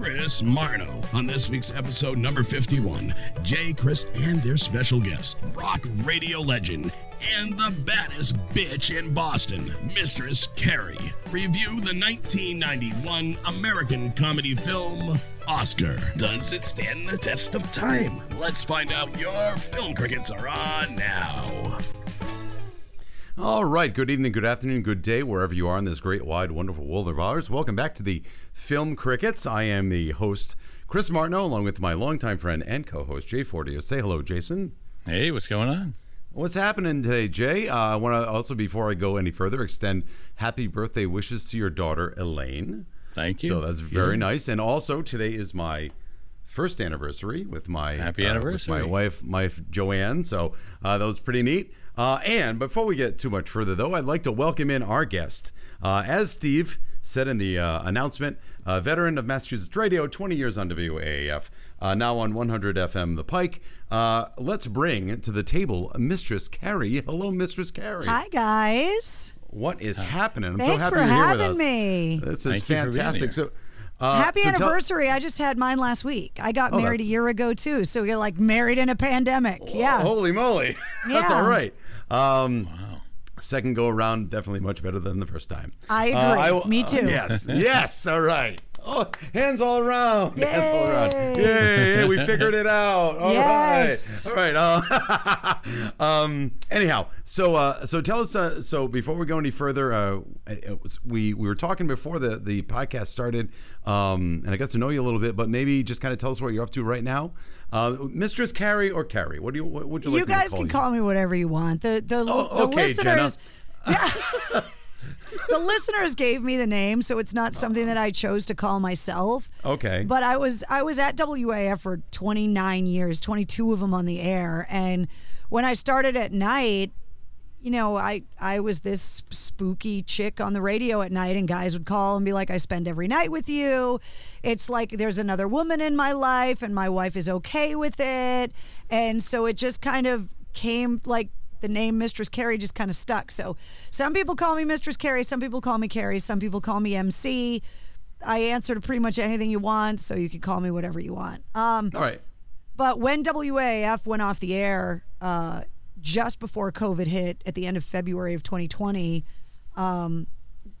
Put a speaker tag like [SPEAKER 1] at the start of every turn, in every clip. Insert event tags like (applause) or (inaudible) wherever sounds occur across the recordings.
[SPEAKER 1] Chris Martineau. On this week's episode number 51, Jay, Chris, and their special guest, rock radio legend and the baddest bitch in Boston, Mistress Carrie, review the 1991 American comedy film Oscar. Does it stand the test of time? Let's find out. Your Film Crickets are on now.
[SPEAKER 2] All right. Good evening, good afternoon, good day, wherever you are in this great, wide, wonderful world of ours. Welcome back to the Film Crickets. I am the host, Chris Martineau, along with my longtime friend and co host, Jay Fortier. Say hello, Jason.
[SPEAKER 3] Hey, what's going on?
[SPEAKER 2] What's happening today, Jay? Uh, I want to also, before I go any further, extend happy birthday wishes to your daughter, Elaine.
[SPEAKER 3] Thank you.
[SPEAKER 2] So that's very nice. And also, today is my first anniversary with my
[SPEAKER 3] Happy
[SPEAKER 2] uh,
[SPEAKER 3] anniversary.
[SPEAKER 2] my wife, my Joanne. So uh, that was pretty neat. Uh, and before we get too much further, though, I'd like to welcome in our guest. Uh, as Steve said in the uh, announcement, a veteran of Massachusetts radio, 20 years on WAAF, uh, now on 100 FM The Pike. Uh, let's bring to the table Mistress Carrie. Hello, Mistress Carrie.
[SPEAKER 4] Hi guys.
[SPEAKER 2] What is happening? I'm
[SPEAKER 4] Thanks
[SPEAKER 2] so happy
[SPEAKER 4] for
[SPEAKER 2] you're here with
[SPEAKER 4] having
[SPEAKER 2] us.
[SPEAKER 4] me.
[SPEAKER 2] This is
[SPEAKER 3] Thank you for being
[SPEAKER 2] fantastic.
[SPEAKER 3] here.
[SPEAKER 2] So, uh,
[SPEAKER 4] Happy
[SPEAKER 2] so tell-
[SPEAKER 4] anniversary. I just had mine last week. I got
[SPEAKER 2] Oh,
[SPEAKER 4] married
[SPEAKER 2] that-
[SPEAKER 4] a year ago too. So you're like married in a pandemic. Yeah.
[SPEAKER 2] Holy moly. (laughs) That's
[SPEAKER 4] Yeah.
[SPEAKER 2] all right. Um, Second go around, definitely much better than the first time.
[SPEAKER 4] I
[SPEAKER 2] Uh,
[SPEAKER 4] agree. Me too.
[SPEAKER 2] yes. Yes. All right. Oh, hands all around. Hands all around.
[SPEAKER 4] Yay.
[SPEAKER 2] Yay. We figured it out. All right.
[SPEAKER 4] Yes.
[SPEAKER 2] All right. Uh, (laughs) um, anyhow, so uh, so tell us. Uh, so before we go any further, uh, it was, we we were talking before the the podcast started, um, and I got to know you a little bit. But maybe just kind of tell us what you're up to right now, uh, Mistress Carrie or Carrie. What do you what would you like?
[SPEAKER 4] you guys
[SPEAKER 2] call
[SPEAKER 4] can
[SPEAKER 2] you?
[SPEAKER 4] call me whatever you want. The the,
[SPEAKER 2] Oh,
[SPEAKER 4] the
[SPEAKER 2] okay,
[SPEAKER 4] listeners (laughs) Yeah. (laughs) the listeners gave me the name, so it's not something that I chose to call myself.
[SPEAKER 2] Okay.
[SPEAKER 4] But I was I was at WAAF for 29 years, 22 of them on the air, and when I started at night, you know, I I was this spooky chick on the radio at night, and guys would call and be like, "I spend every night with you." It's like there's another woman in my life, and my wife is okay with it, and so it just kind of came like the name Mistress Carrie just kind of stuck. So some people call me Mistress Carrie, some people call me Carrie, some people call me MC. I answer to pretty much anything you want, so you can call me whatever you want. Um,
[SPEAKER 2] All right.
[SPEAKER 4] but when WAAF went off the air uh, just before COVID hit at the end of February of 2020, um,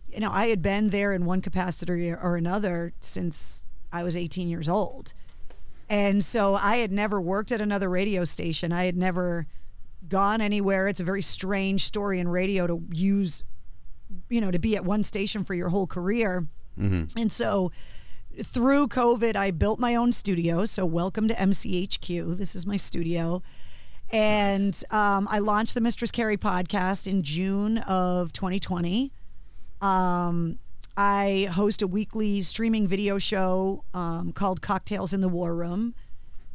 [SPEAKER 4] you know, I had been there in one capacity or another since I was 18 years old. And so I had never worked at another radio station. I had never gone anywhere. It's a very strange story in radio to use, you know, to be at one station for your whole career. And so through COVID, I built my own studio. So, welcome to MCHQ. This is my studio. And um, I launched the Mistress Carrie podcast in June of 2020. Um, I host a weekly streaming video show um, called Cocktails in the War Room.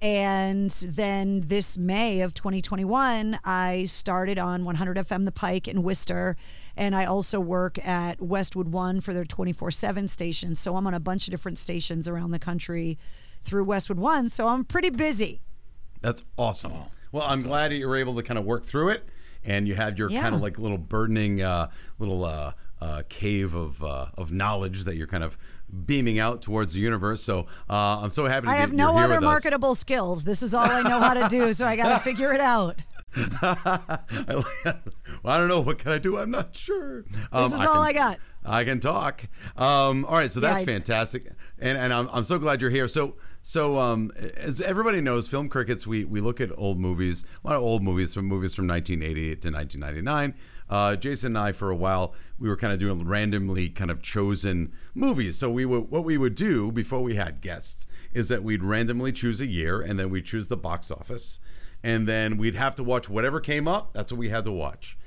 [SPEAKER 4] And then this May of 2021, I started on 100 FM The Pike in Worcester. And I also work at Westwood One for their 24 7 station. So I'm on a bunch of different stations around the country through Westwood One. So I'm pretty busy.
[SPEAKER 2] That's awesome. Well, I'm glad that you were able to kind of work through it, and you had your
[SPEAKER 4] Yeah.
[SPEAKER 2] kind of like little burdening uh, little uh, uh, cave of uh, of knowledge that you're kind of beaming out towards the universe. So uh, I'm so happy. To
[SPEAKER 4] I have no other marketable skills. This is all I know how to do. (laughs) So I got to figure it out. (laughs)
[SPEAKER 2] well, I don't know. What can I do? I'm not sure. Um,
[SPEAKER 4] This is all
[SPEAKER 2] can-
[SPEAKER 4] I got.
[SPEAKER 2] I can talk. Um, all right, so that's
[SPEAKER 4] I-
[SPEAKER 2] fantastic, and and I'm, I'm so glad you're here. So so um, as everybody knows, Film Crickets, we we look at old movies, a lot of old movies from movies from 1988 to 1999. Uh, Jason and I, for a while, we were kind of doing randomly kind of chosen movies. So we would what we would do before we had guests is that we'd randomly choose a year, and then we'd choose the box office, and then we'd have to watch whatever came up. That's what we had to watch.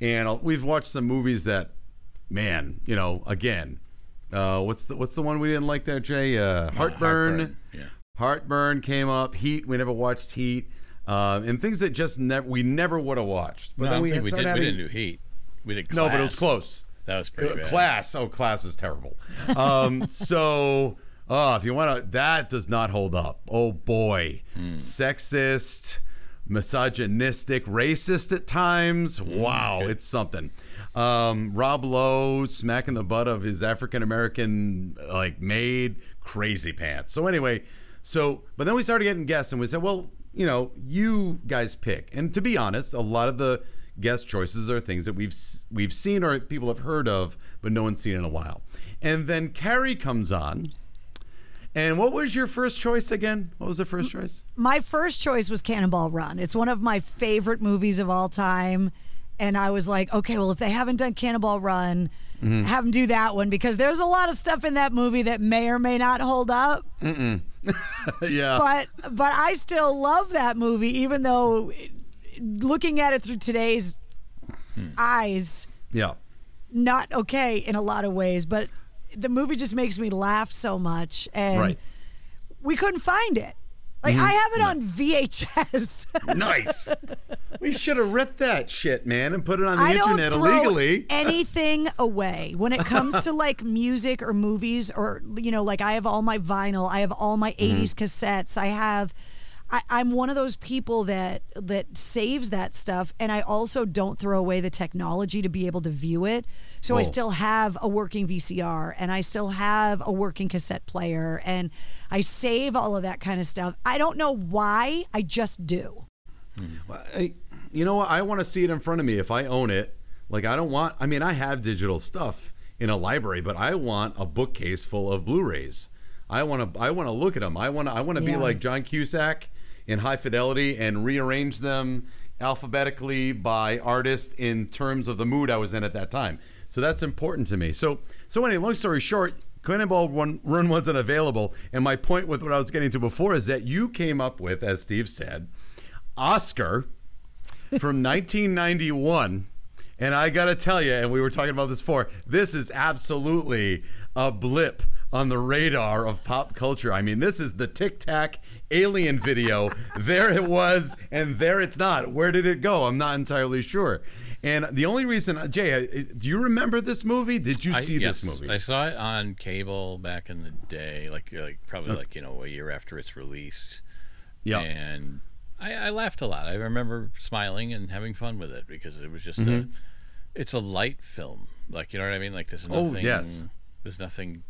[SPEAKER 2] And uh, we've watched some movies that man, you know, again, uh, what's the what's the one we didn't like there, Jay? Uh, Heartburn.
[SPEAKER 3] Heartburn, yeah.
[SPEAKER 2] Heartburn came up. Heat. We never watched Heat. Uh, and things that just never we never would have watched. But
[SPEAKER 3] no,
[SPEAKER 2] then we had
[SPEAKER 3] we, did, we
[SPEAKER 2] having-
[SPEAKER 3] didn't do Heat. We did
[SPEAKER 2] no, but it was close.
[SPEAKER 3] That was pretty
[SPEAKER 2] Uh. Class. Oh, class is terrible. (laughs) Um, so, oh, if you want to, that does not hold up. Oh boy,
[SPEAKER 3] Hmm.
[SPEAKER 2] sexist, misogynistic, racist at times.
[SPEAKER 3] Hmm,
[SPEAKER 2] Wow, it's something. Um, Rob Lowe smacking the butt of his African American like maid, crazy pants. So anyway, so but then we started getting guests, and we said, well, you know, you guys pick. And to be honest, a lot of the guest choices are things that we've we've seen or people have heard of, but no one's seen in a while. And then Carrie comes on. And what was your first choice again? What was the first choice?
[SPEAKER 4] My first choice was Cannonball Run. It's one of my favorite movies of all time. And I was like, okay, well, if they haven't done Cannonball Run,
[SPEAKER 2] Mm-hmm.
[SPEAKER 4] have them do that one because there's a lot of stuff in that movie that may or may not hold up. (laughs)
[SPEAKER 2] yeah.
[SPEAKER 4] But but I still love that movie, even though looking at it through today's eyes,
[SPEAKER 2] yeah.
[SPEAKER 4] not okay in a lot of ways. But the movie just makes me laugh so much, and
[SPEAKER 2] Right.
[SPEAKER 4] we couldn't find it. Like I have it on VHS. (laughs)
[SPEAKER 2] Nice. we should have ripped that shit, man, and put it on the
[SPEAKER 4] I don't
[SPEAKER 2] internet
[SPEAKER 4] throw
[SPEAKER 2] illegally.
[SPEAKER 4] anything away when it comes to like (laughs) music or movies or you know like I have all my vinyl, I have all my
[SPEAKER 2] Mm-hmm.
[SPEAKER 4] 80s cassettes, I have I, I'm one of those people that that saves that stuff, and I also don't throw away the technology to be able to view it. So I still have a working VCR, and I still have a working cassette player, and I save all of that kind of stuff. I don't know why, I just do. Hmm.
[SPEAKER 2] I, you know what? I want to see it in front of me if I own it. Like I don't want. I mean, I have digital stuff in a library, but I want a bookcase full of Blu-rays. I want to. I want to look at them. I want to. I want to be
[SPEAKER 4] Yeah.
[SPEAKER 2] like John Cusack in High Fidelity and rearrange them alphabetically by artist in terms of the mood I was in at that time. So that's important to me. So so anyway, long story short. Cannonball Run, Run wasn't available, and my point with what I was getting to before is that you came up with, as Steve said, Oscar from (laughs) 1991. And I got to tell you, and we were talking about this before, this is absolutely a blip on the radar of pop culture. I mean, this is the Tic Tac alien video. there it was, and there it's not. Where did it go? I'm not entirely sure. And the only reason, Jay, do you remember this movie? Did you
[SPEAKER 3] I-
[SPEAKER 2] see
[SPEAKER 3] yes,
[SPEAKER 2] this movie?
[SPEAKER 3] I saw it on cable back in the day, like like probably like you know a year after its release.
[SPEAKER 2] Yeah.
[SPEAKER 3] and I, I laughed a lot. I remember smiling and having fun with it because it was just a,
[SPEAKER 2] Mm-hmm.
[SPEAKER 3] it's a light film. Like you know what I mean? Like there's nothing.
[SPEAKER 2] Oh,
[SPEAKER 3] nothing.
[SPEAKER 2] yes.
[SPEAKER 3] There's nothing,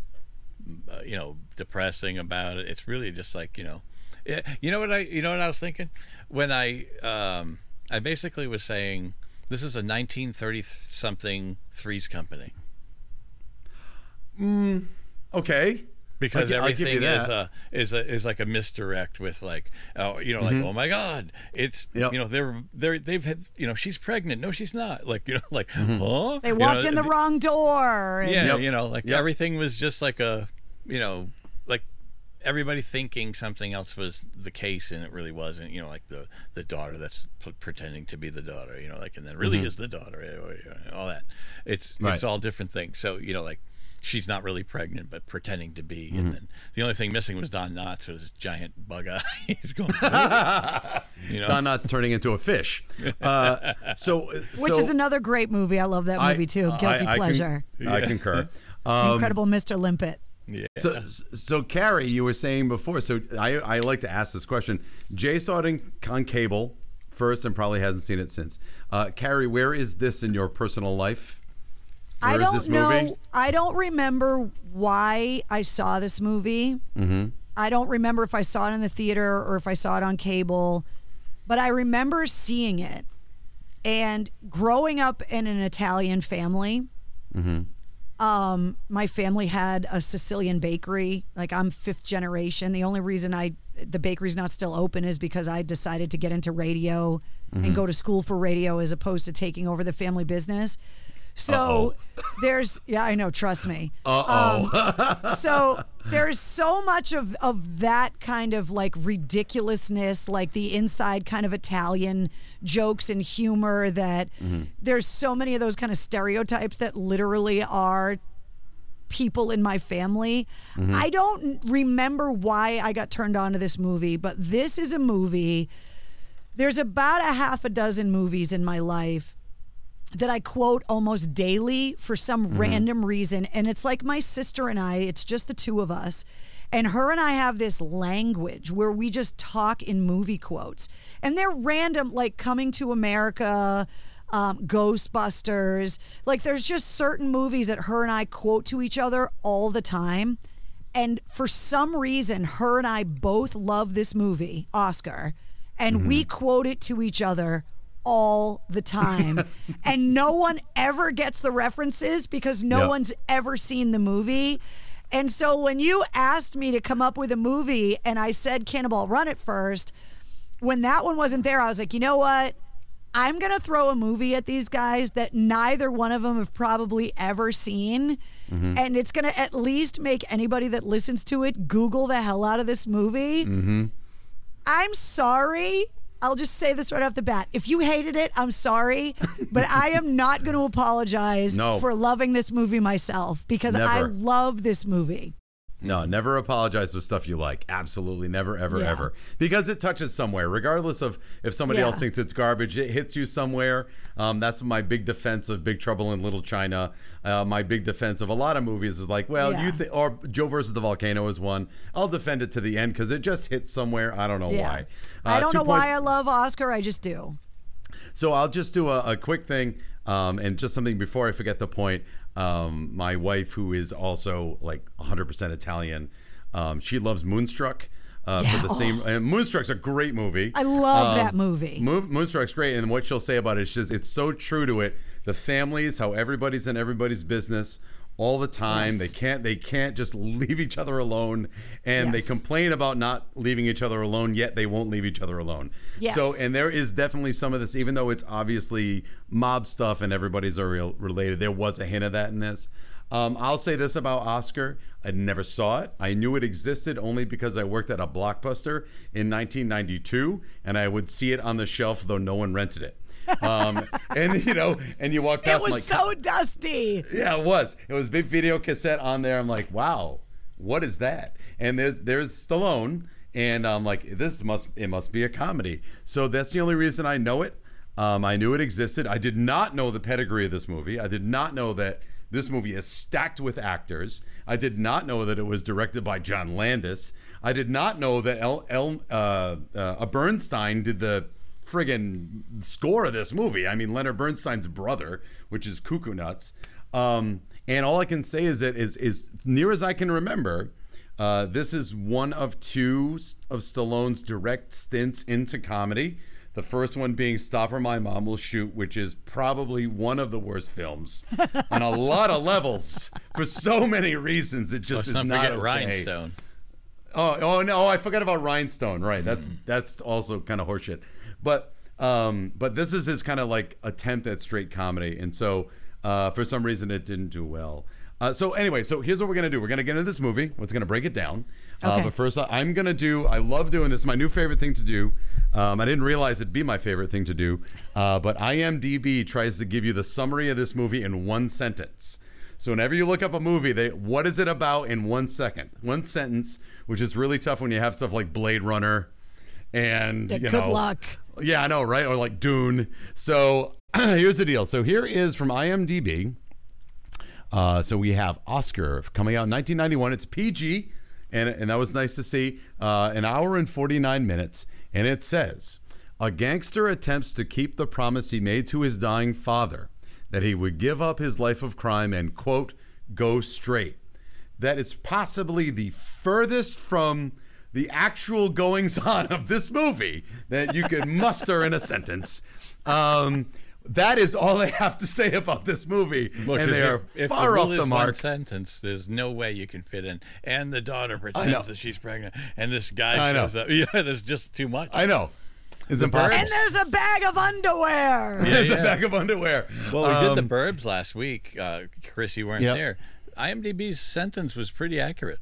[SPEAKER 3] you know, depressing about it. It's really just like you know, yeah, you know what I you know what I was thinking when I um I basically was saying this is a 1930 something Threes Company.
[SPEAKER 2] Mm, okay.
[SPEAKER 3] Because
[SPEAKER 2] I'll gi- I'll
[SPEAKER 3] everything is a is a is like a misdirect with like oh you know like oh my god it's
[SPEAKER 2] Mm-hmm. Yep.
[SPEAKER 3] you know they're they're they've had you know she's pregnant no she's not (laughs) like you know like
[SPEAKER 2] Mm-hmm.
[SPEAKER 3] huh
[SPEAKER 4] They
[SPEAKER 3] You
[SPEAKER 4] walked
[SPEAKER 3] know,
[SPEAKER 4] in the
[SPEAKER 3] th-
[SPEAKER 4] wrong door. and-
[SPEAKER 3] yeah
[SPEAKER 2] Yep.
[SPEAKER 3] you know like
[SPEAKER 2] Yep.
[SPEAKER 3] everything was just like a you know like everybody thinking something else was the case and it really wasn't you know like the the daughter that's p- pretending to be the daughter you know like and then really is the daughter eh, all that it's
[SPEAKER 2] Mm-hmm. Right.
[SPEAKER 3] it's all different things so you know like she's not really pregnant but pretending to be
[SPEAKER 2] Mm-hmm.
[SPEAKER 3] and then the only thing missing was don knotts with his giant bug eye (laughs) he's going (laughs) you know
[SPEAKER 2] Don Knotts turning into a fish. (laughs) Uh, so,
[SPEAKER 4] Which
[SPEAKER 2] so
[SPEAKER 4] is another great movie. I love that
[SPEAKER 2] I-
[SPEAKER 4] movie too.
[SPEAKER 2] I-
[SPEAKER 4] Guilty
[SPEAKER 2] I con-
[SPEAKER 4] Pleasure.
[SPEAKER 2] I concur. Um,
[SPEAKER 4] Incredible Mr. Limpet.
[SPEAKER 3] yeah
[SPEAKER 2] So, so Carrie, you were saying before. So I, I like to ask this question. Jay saw it in, on cable first, and probably hasn't seen it since. Uh, Carrie, where is this in your personal life?
[SPEAKER 4] I don't know. I don't remember why I saw this movie. Mm-hmm. I don't remember if I saw it in the theater or if I saw it on cable, but I remember seeing it. And growing up in an Italian family, um, my family had a Sicilian bakery. Like I'm fifth generation. The only reason I the bakery's not still open is because I decided to get into radio and go to school for radio as opposed to taking over the family business. So there's yeah, I know, trust me. Uh-oh. Um, (laughs) so there's so much of of that kind of like ridiculousness, like the inside kind of Italian jokes and humor that mm-hmm. there's so many of those kind of stereotypes that literally are people in my family. Mm-hmm. I don't remember why I got turned on to this movie, but this is a movie. There's about a half a dozen movies in my life that I quote almost daily for some random reason. And it's like my sister and I, it's just the two of us. And her and I have this language where we just talk in movie quotes. And they're random, like coming to America, um, Ghostbusters. Like, there's just certain movies that her and I quote to each other all the time. And for some reason, her and I both love this movie, Oscar, and
[SPEAKER 2] Mm-hmm.
[SPEAKER 4] we quote it to each other all the time. (laughs) and no one ever gets the references because no
[SPEAKER 2] Yep.
[SPEAKER 4] one's ever seen the movie. And so when you asked me to come up with a movie and I said Cannonball Run at first, when that one wasn't there, I was like, you know what? I'm going to throw a movie at these guys that neither one of them have probably ever seen.
[SPEAKER 2] Mm-hmm.
[SPEAKER 4] And it's going to at least make anybody that listens to it Google the hell out of this movie.
[SPEAKER 2] Mm-hmm.
[SPEAKER 4] I'm sorry. I'll just say this right off the bat. If you hated it, I'm sorry, but I am not going to apologize (laughs)
[SPEAKER 2] No.
[SPEAKER 4] for loving this movie myself because I love this movie.
[SPEAKER 2] No, never apologize for stuff you like. Absolutely, never, ever,
[SPEAKER 4] Yeah.
[SPEAKER 2] ever. Because it touches somewhere, regardless of if somebody
[SPEAKER 4] Yeah.
[SPEAKER 2] else thinks it's garbage. It hits you somewhere. Um, that's my big defense of Big Trouble in Little China. Uh, my big defense of a lot of movies is like, well,
[SPEAKER 4] Yeah.
[SPEAKER 2] you think, or Joe versus the Volcano is one. I'll defend it to the end because it just hits somewhere. I don't know why.
[SPEAKER 4] I
[SPEAKER 2] Uh,
[SPEAKER 4] don't
[SPEAKER 2] two
[SPEAKER 4] know why I love Oscar. I just do.
[SPEAKER 2] so I'll just do a, a quick thing um, and just something before I forget the point. Um, my wife, who is also like 100% Italian, um, she loves Moonstruck. Uh,
[SPEAKER 4] Yeah.
[SPEAKER 2] For the same, and Moonstruck's a great movie.
[SPEAKER 4] I love
[SPEAKER 2] Um,
[SPEAKER 4] that movie.
[SPEAKER 2] Moon, Moonstruck's great, and what she'll say about it is just it's so true to it. The families, how everybody's in everybody's business all the time.
[SPEAKER 4] Yes.
[SPEAKER 2] They can't they can't just leave each other alone, and they complain about not leaving each other alone. Yet they won't leave each other alone.
[SPEAKER 4] Yes.
[SPEAKER 2] So and there is definitely some of this, even though it's obviously mob stuff and everybody's are real related. There was a hint of that in this. Um, I'll say this about Oscar: I never saw it. I knew it existed only because I worked at a blockbuster in 1992, and I would see it on the shelf, though no one rented it. Um, (laughs) and you know, and you walk past.
[SPEAKER 4] It was
[SPEAKER 2] like,
[SPEAKER 4] so dusty.
[SPEAKER 2] yeah, it was. It was big video cassette on there. I'm like, wow, what is that? And there's there's Stallone, and I'm like, this must it must be a comedy. So that's the only reason I know it. Um, I knew it existed. I did not know the pedigree of this movie. I did not know that this movie is stacked with actors. I did not know that it was directed by John Landis. I did not know that El, El uh, uh, Bernstein did the friggin' score of this movie. I mean, Leonard Bernstein's brother, which is cuckoo nuts. Um, and all I can say is that is is near as I can remember, uh, this is one of two of Stallone's direct stints into comedy. The first one being "Stop or My Mom Will Shoot," which is probably one of the worst films on a (laughs) lot of levels for so many reasons. It just
[SPEAKER 3] Let's
[SPEAKER 2] is
[SPEAKER 3] not
[SPEAKER 2] not
[SPEAKER 3] forget
[SPEAKER 2] okay.
[SPEAKER 3] Rhinestone.
[SPEAKER 2] Oh, oh no! I forgot about Rhinestone. Right, that's that's also kind of horseshit. But um, but this is his kind of like attempt at straight comedy, and so uh, for some reason it didn't do well. Uh, so anyway, so here's what we're gonna do. We're gonna get into this movie. We're gonna break it down. Uh,
[SPEAKER 4] Okay.
[SPEAKER 2] but first, I'm gonna do. I love doing this. My new favorite thing to do. Um, I didn't realize it'd be my favorite thing to do. Uh, but IMDb tries to give you the summary of this movie in one sentence. So whenever you look up a movie, they what is it about in one second, one sentence, which is really tough when you have stuff like Blade Runner, and
[SPEAKER 4] Yeah,
[SPEAKER 2] you
[SPEAKER 4] good luck.
[SPEAKER 2] Yeah, I know, right? Or like Dune. So (clears throat) here's the deal. So here is from IMDb. Uh, so we have Oscar coming out in 1991. It's PG, and, and that was nice to see. Uh, an hour and 49 minutes. And it says A gangster attempts to keep the promise he made to his dying father that he would give up his life of crime and, quote, go straight. That is possibly the furthest from the actual goings on of this movie that you could (laughs) muster in a sentence. Um, that is all I have to say about this movie,
[SPEAKER 3] Well,
[SPEAKER 2] and
[SPEAKER 3] 'cause
[SPEAKER 2] they
[SPEAKER 3] if,
[SPEAKER 2] are
[SPEAKER 3] if
[SPEAKER 2] far
[SPEAKER 3] the rule
[SPEAKER 2] off the
[SPEAKER 3] is one sentence, there's no way you can fit in. And the daughter pretends that she's pregnant, and this guy
[SPEAKER 2] I know.
[SPEAKER 3] shows up. (laughs) Yeah, there's just too much.
[SPEAKER 2] I know. It's impossible.
[SPEAKER 4] And there's a bag of underwear. (laughs)
[SPEAKER 2] There's
[SPEAKER 3] yeah.
[SPEAKER 2] a bag of underwear.
[SPEAKER 3] well, we did
[SPEAKER 2] Um,
[SPEAKER 3] the Burbs last week. Uh, Chris, you weren't
[SPEAKER 2] Yep.
[SPEAKER 3] there. IMDb's sentence was pretty accurate.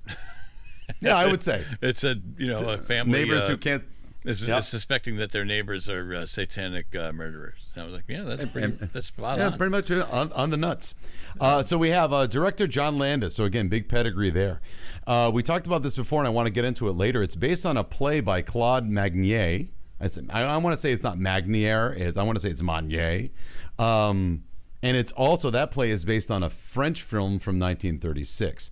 [SPEAKER 3] (laughs)
[SPEAKER 2] Yeah, I would say
[SPEAKER 3] It's a you know a family
[SPEAKER 2] neighbors
[SPEAKER 3] uh,
[SPEAKER 2] who can't.
[SPEAKER 3] is,
[SPEAKER 2] Yep.
[SPEAKER 3] is suspecting that their neighbors are uh, satanic uh, murderers. And I was like, yeah, that's pretty. that's spot
[SPEAKER 2] Yeah,
[SPEAKER 3] on.
[SPEAKER 2] pretty much uh, on, on the nuts. Uh, so we have uh, director John Landis. So again, big pedigree there. Uh, we talked about this before, and I want to get into it later. It's based on a play by Claude Magnier. It's, I, I want to say it's not Magnier. It's, I want to say it's Magnier. Um, and it's also that play is based on a French film from 1936.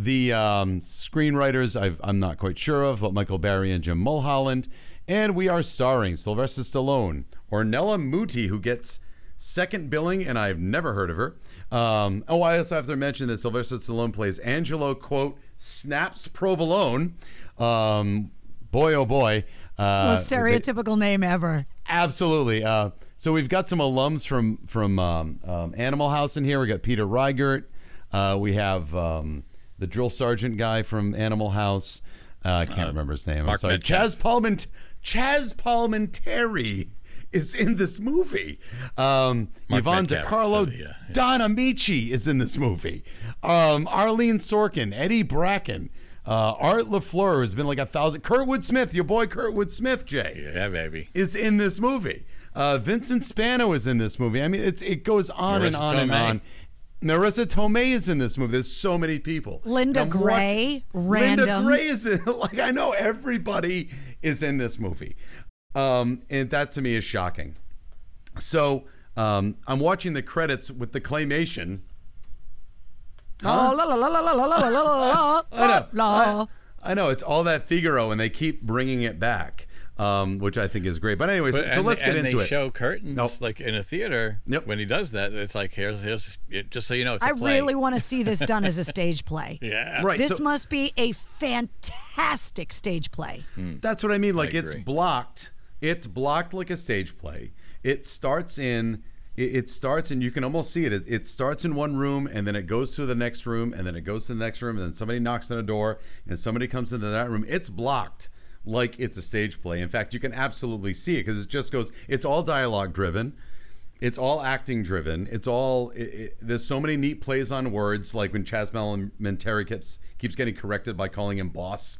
[SPEAKER 2] The um, screenwriters I've, I'm not quite sure of, but Michael Barry and Jim Mulholland. And we are starring Sylvester Stallone, Ornella Muti, who gets second billing, and I've never heard of her. Um, oh, I also have to mention that Sylvester Stallone plays Angelo, quote, snaps provolone. Um, boy, oh boy. Uh,
[SPEAKER 4] Most stereotypical name ever.
[SPEAKER 2] Absolutely. Uh, so we've got some alums from from um, um, Animal House in here. We got Peter Riegert. Uh, we have um, the drill sergeant guy from Animal House. Uh, I can't remember his name. I'm sorry.
[SPEAKER 3] Metcalf.
[SPEAKER 2] Chazz Palment Chazz Palminteri is in this movie. Um,
[SPEAKER 3] Mark
[SPEAKER 2] Yvonne
[SPEAKER 3] Metcalf,
[SPEAKER 2] DeCarlo,
[SPEAKER 3] uh, yeah, yeah.
[SPEAKER 2] Don Ameche is in this movie. Um, Arlene Sorkin, Eddie Bracken, uh, Art LaFleur has been like a thousand. Kurtwood Smith, your boy Kurtwood Smith, Jay
[SPEAKER 3] Yeah, baby.
[SPEAKER 2] is in this movie. Uh, Vincent Spano is in this movie. I mean, it's it goes on and
[SPEAKER 3] Marisa
[SPEAKER 2] on and on. Marisa Tomei is in this movie. There's so many people.
[SPEAKER 4] Linda
[SPEAKER 2] wa-
[SPEAKER 4] Gray,
[SPEAKER 2] Linda
[SPEAKER 4] random.
[SPEAKER 2] Gray is in. Like I know everybody is in this movie, um, and that to me is shocking. So um, I'm watching the credits with the claymation.
[SPEAKER 4] Oh, la la la la la la la la la
[SPEAKER 2] I know. I, I know it's all that Figaro, and they keep bringing it back, um, which I think is great. But anyways,
[SPEAKER 3] But-
[SPEAKER 2] so let's
[SPEAKER 3] they,
[SPEAKER 2] get
[SPEAKER 3] and
[SPEAKER 2] into
[SPEAKER 3] they
[SPEAKER 2] it.
[SPEAKER 3] show curtains
[SPEAKER 2] Nope.
[SPEAKER 3] like in a theater.
[SPEAKER 2] Yep.
[SPEAKER 3] When he does that, it's like here's here's just so you know, it's a
[SPEAKER 4] I
[SPEAKER 3] play.
[SPEAKER 4] really want to see this done as a (laughs) stage play.
[SPEAKER 3] Yeah.
[SPEAKER 2] Right.
[SPEAKER 4] This
[SPEAKER 2] so-
[SPEAKER 4] must be a fantastic stage play.
[SPEAKER 2] That's what I mean. Like
[SPEAKER 3] I
[SPEAKER 2] it's blocked. It's blocked like a stage play. It starts in. It it starts and you can almost see it. It it starts in one room and then it goes to the next room and then it goes to the next room and then somebody knocks on a door and somebody comes into that room. It's blocked like it's a stage play. In fact, you can absolutely see it because it just goes. It's all dialogue driven. It's all acting driven. It's all. It, it, there's so many neat plays on words, like when Chazz Menteri keeps keeps getting corrected by calling him boss.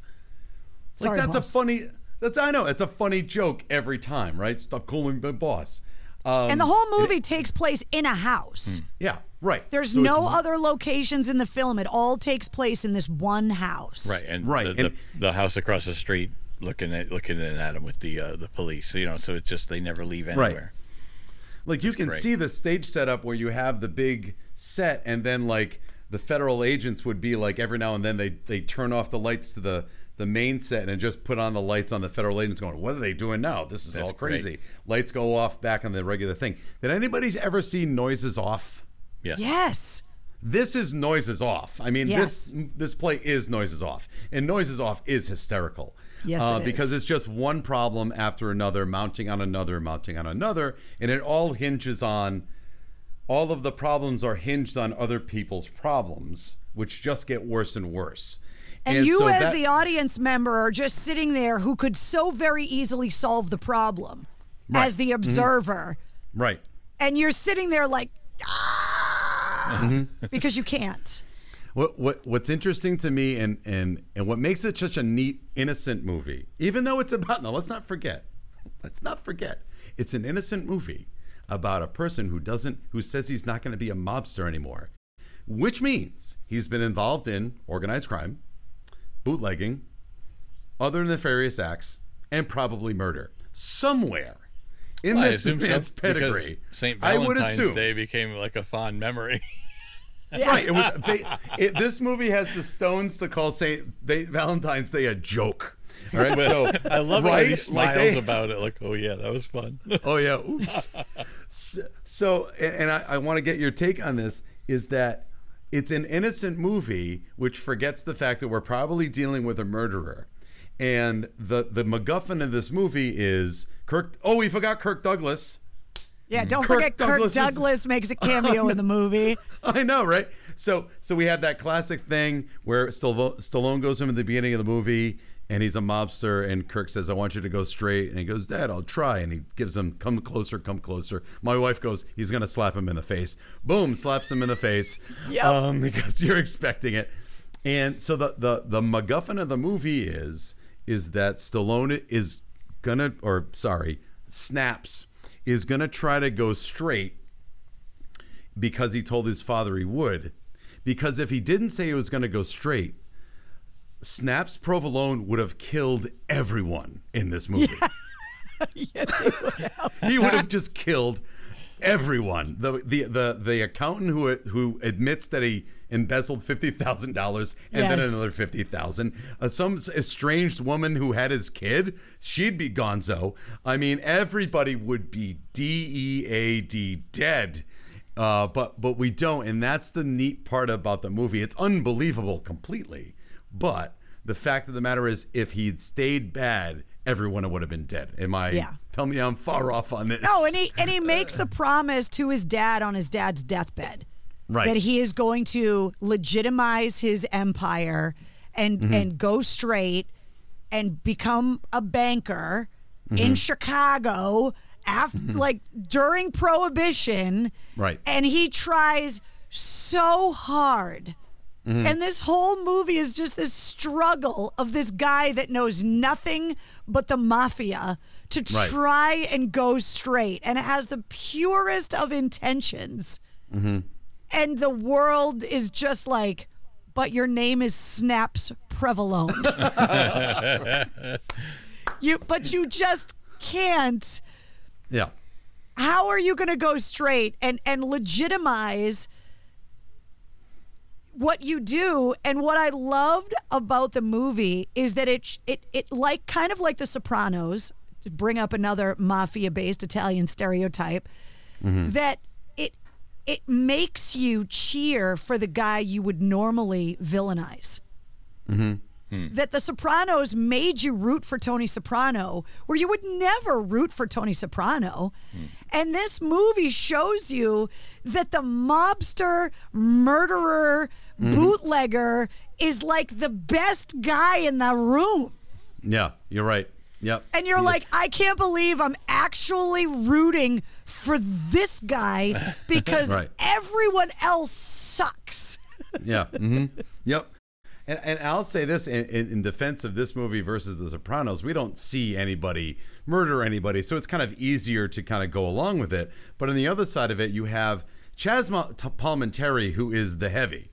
[SPEAKER 2] Like
[SPEAKER 4] Sorry,
[SPEAKER 2] that's
[SPEAKER 4] boss.
[SPEAKER 2] a funny. That's I know it's a funny joke every time, right? Stop calling me boss. Um,
[SPEAKER 4] And the whole movie takes place in a house.
[SPEAKER 2] yeah, right.
[SPEAKER 4] There's
[SPEAKER 2] So
[SPEAKER 4] no other locations in the film. It all takes place in this one house.
[SPEAKER 3] Right, and
[SPEAKER 2] Right,
[SPEAKER 3] the, the,
[SPEAKER 2] and-
[SPEAKER 3] the house across the street looking at looking in at him with the uh, the police. You know, so it's just they never leave anywhere. Right.
[SPEAKER 2] Like you can
[SPEAKER 3] great.
[SPEAKER 2] see the stage setup where you have the big set, and then like the federal agents would be like every now and then they they turn off the lights to the the main set and just put on the lights on the federal agents going what are they doing now this is
[SPEAKER 3] That's
[SPEAKER 2] all
[SPEAKER 3] great.
[SPEAKER 2] crazy lights go off back on the regular thing did anybody's ever seen noises off
[SPEAKER 3] Yes.
[SPEAKER 4] Yes.
[SPEAKER 2] this is noises off. I mean, this this play is noises off, and noises off is hysterical.
[SPEAKER 4] Yes,
[SPEAKER 2] uh,
[SPEAKER 4] it
[SPEAKER 2] because
[SPEAKER 4] is.
[SPEAKER 2] it's just one problem after another, mounting on another, mounting on another, and it all hinges on. All of the problems are hinged on other people's problems, which just get worse and worse.
[SPEAKER 4] And, you,
[SPEAKER 2] so
[SPEAKER 4] as
[SPEAKER 2] that-
[SPEAKER 4] the audience member, are just sitting there who could so very easily solve the problem
[SPEAKER 2] Right.
[SPEAKER 4] as the observer.
[SPEAKER 2] right.
[SPEAKER 4] And you're sitting there like, ah,
[SPEAKER 2] Mm-hmm. (laughs)
[SPEAKER 4] because you can't.
[SPEAKER 2] What what what's interesting to me and and and what makes it such a neat innocent movie, even though it's about now let's not forget, let's not forget, it's an innocent movie about a person who doesn't who says he's not going to be a mobster anymore, which means he's been involved in organized crime, bootlegging, other nefarious acts, and probably murder somewhere in
[SPEAKER 3] I
[SPEAKER 2] this
[SPEAKER 3] assume so,
[SPEAKER 2] pedigree.
[SPEAKER 3] St.
[SPEAKER 2] I would
[SPEAKER 3] Valentine's
[SPEAKER 2] assume.
[SPEAKER 3] Day became like a fond memory. (laughs)
[SPEAKER 2] Right. It was, they, it, this movie has the Stones to call Saint they, Valentine's Day a joke. All right. So
[SPEAKER 3] I love
[SPEAKER 2] right?
[SPEAKER 3] it. He smiles
[SPEAKER 2] they-
[SPEAKER 3] about it. Like, oh yeah, that was fun.
[SPEAKER 2] Oh yeah. Oops. so, so and and I, I want to get your take on this. Is that it's an innocent movie which forgets the fact that we're probably dealing with a murderer, and the the MacGuffin of this movie is Kirk. Oh, we forgot Kirk Douglas.
[SPEAKER 4] Yeah, don't
[SPEAKER 2] Kirk
[SPEAKER 4] forget
[SPEAKER 2] Douglas
[SPEAKER 4] Kirk
[SPEAKER 2] is-
[SPEAKER 4] Douglas makes a (laughs) cameo in the movie. (laughs)
[SPEAKER 2] I know, right? So, so we have that classic thing where Stallone, Stallone goes him at the beginning of the movie, and he's a mobster, and Kirk says, "I want you to go straight," and he goes, "Dad, I'll try," and he gives him, "Come closer, come closer." My wife goes, "He's gonna slap him in the face." Boom, slaps him in the face.
[SPEAKER 4] Yep.
[SPEAKER 2] Um, (laughs) because you're expecting it, and so the the the MacGuffin of the movie is is that Stallone is gonna, or sorry, Snaps is gonna try to go straight because he told his father he would. Because if he didn't say he was going to go straight, Snaps Provolone would have killed everyone in this movie. (laughs)
[SPEAKER 4] yes, he would have.
[SPEAKER 2] he would have just killed everyone. The the the the accountant who who admits that he embezzled fifty thousand dollars, and then another fifty thousand. Uh, some estranged woman who had his kid, she'd be Gonzo. I mean, everybody would be D E A D dead. Uh, but but we don't, and that's the neat part about the movie. It's unbelievable completely, but the fact of the matter is, if he'd stayed bad, everyone would have been dead. Am I?
[SPEAKER 4] Yeah.
[SPEAKER 2] Tell me I'm far off on this.
[SPEAKER 4] No, and he and he (laughs) makes the promise to his dad on his dad's deathbed
[SPEAKER 2] Right.
[SPEAKER 4] that he is going to legitimize his empire and
[SPEAKER 2] Mm-hmm.
[SPEAKER 4] and go straight and become a banker in mm-hmm. Chicago after mm-hmm. like during prohibition
[SPEAKER 2] Right.
[SPEAKER 4] and he tries so hard mm-hmm. and this whole movie is just this struggle of this guy that knows nothing but the mafia to
[SPEAKER 2] Right.
[SPEAKER 4] try and go straight. And it has the purest of intentions. And the world is just like, but your name is Snaps Provolone. (laughs) you, but you just can't
[SPEAKER 2] yeah.
[SPEAKER 4] how are you going to go straight and and legitimize what you do and what i loved about the movie is that it it it like kind of like the sopranos to bring up another mafia based italian stereotype mm-hmm. that it it makes you cheer for the guy you would normally villainize mm-hmm. hmm. that the Sopranos made you root for Tony Soprano, where you would never root for Tony Soprano. Hmm. And this movie shows you that the mobster, murderer, mm-hmm. bootlegger is like the best guy in the room.
[SPEAKER 2] Yeah. You're right. Yep.
[SPEAKER 4] And you're like, I can't believe I'm actually rooting for this guy (laughs) because
[SPEAKER 2] Right.
[SPEAKER 4] everyone else sucks. (laughs)
[SPEAKER 2] Yeah. Mm-hmm. Yep. And, and I'll say this in, in, in defense of this movie versus The Sopranos, we don't see anybody murder anybody, so it's kind of easier to kind of go along with it. But on the other side of it, you have Chazz Ma- T- Palminteri, who is the heavy.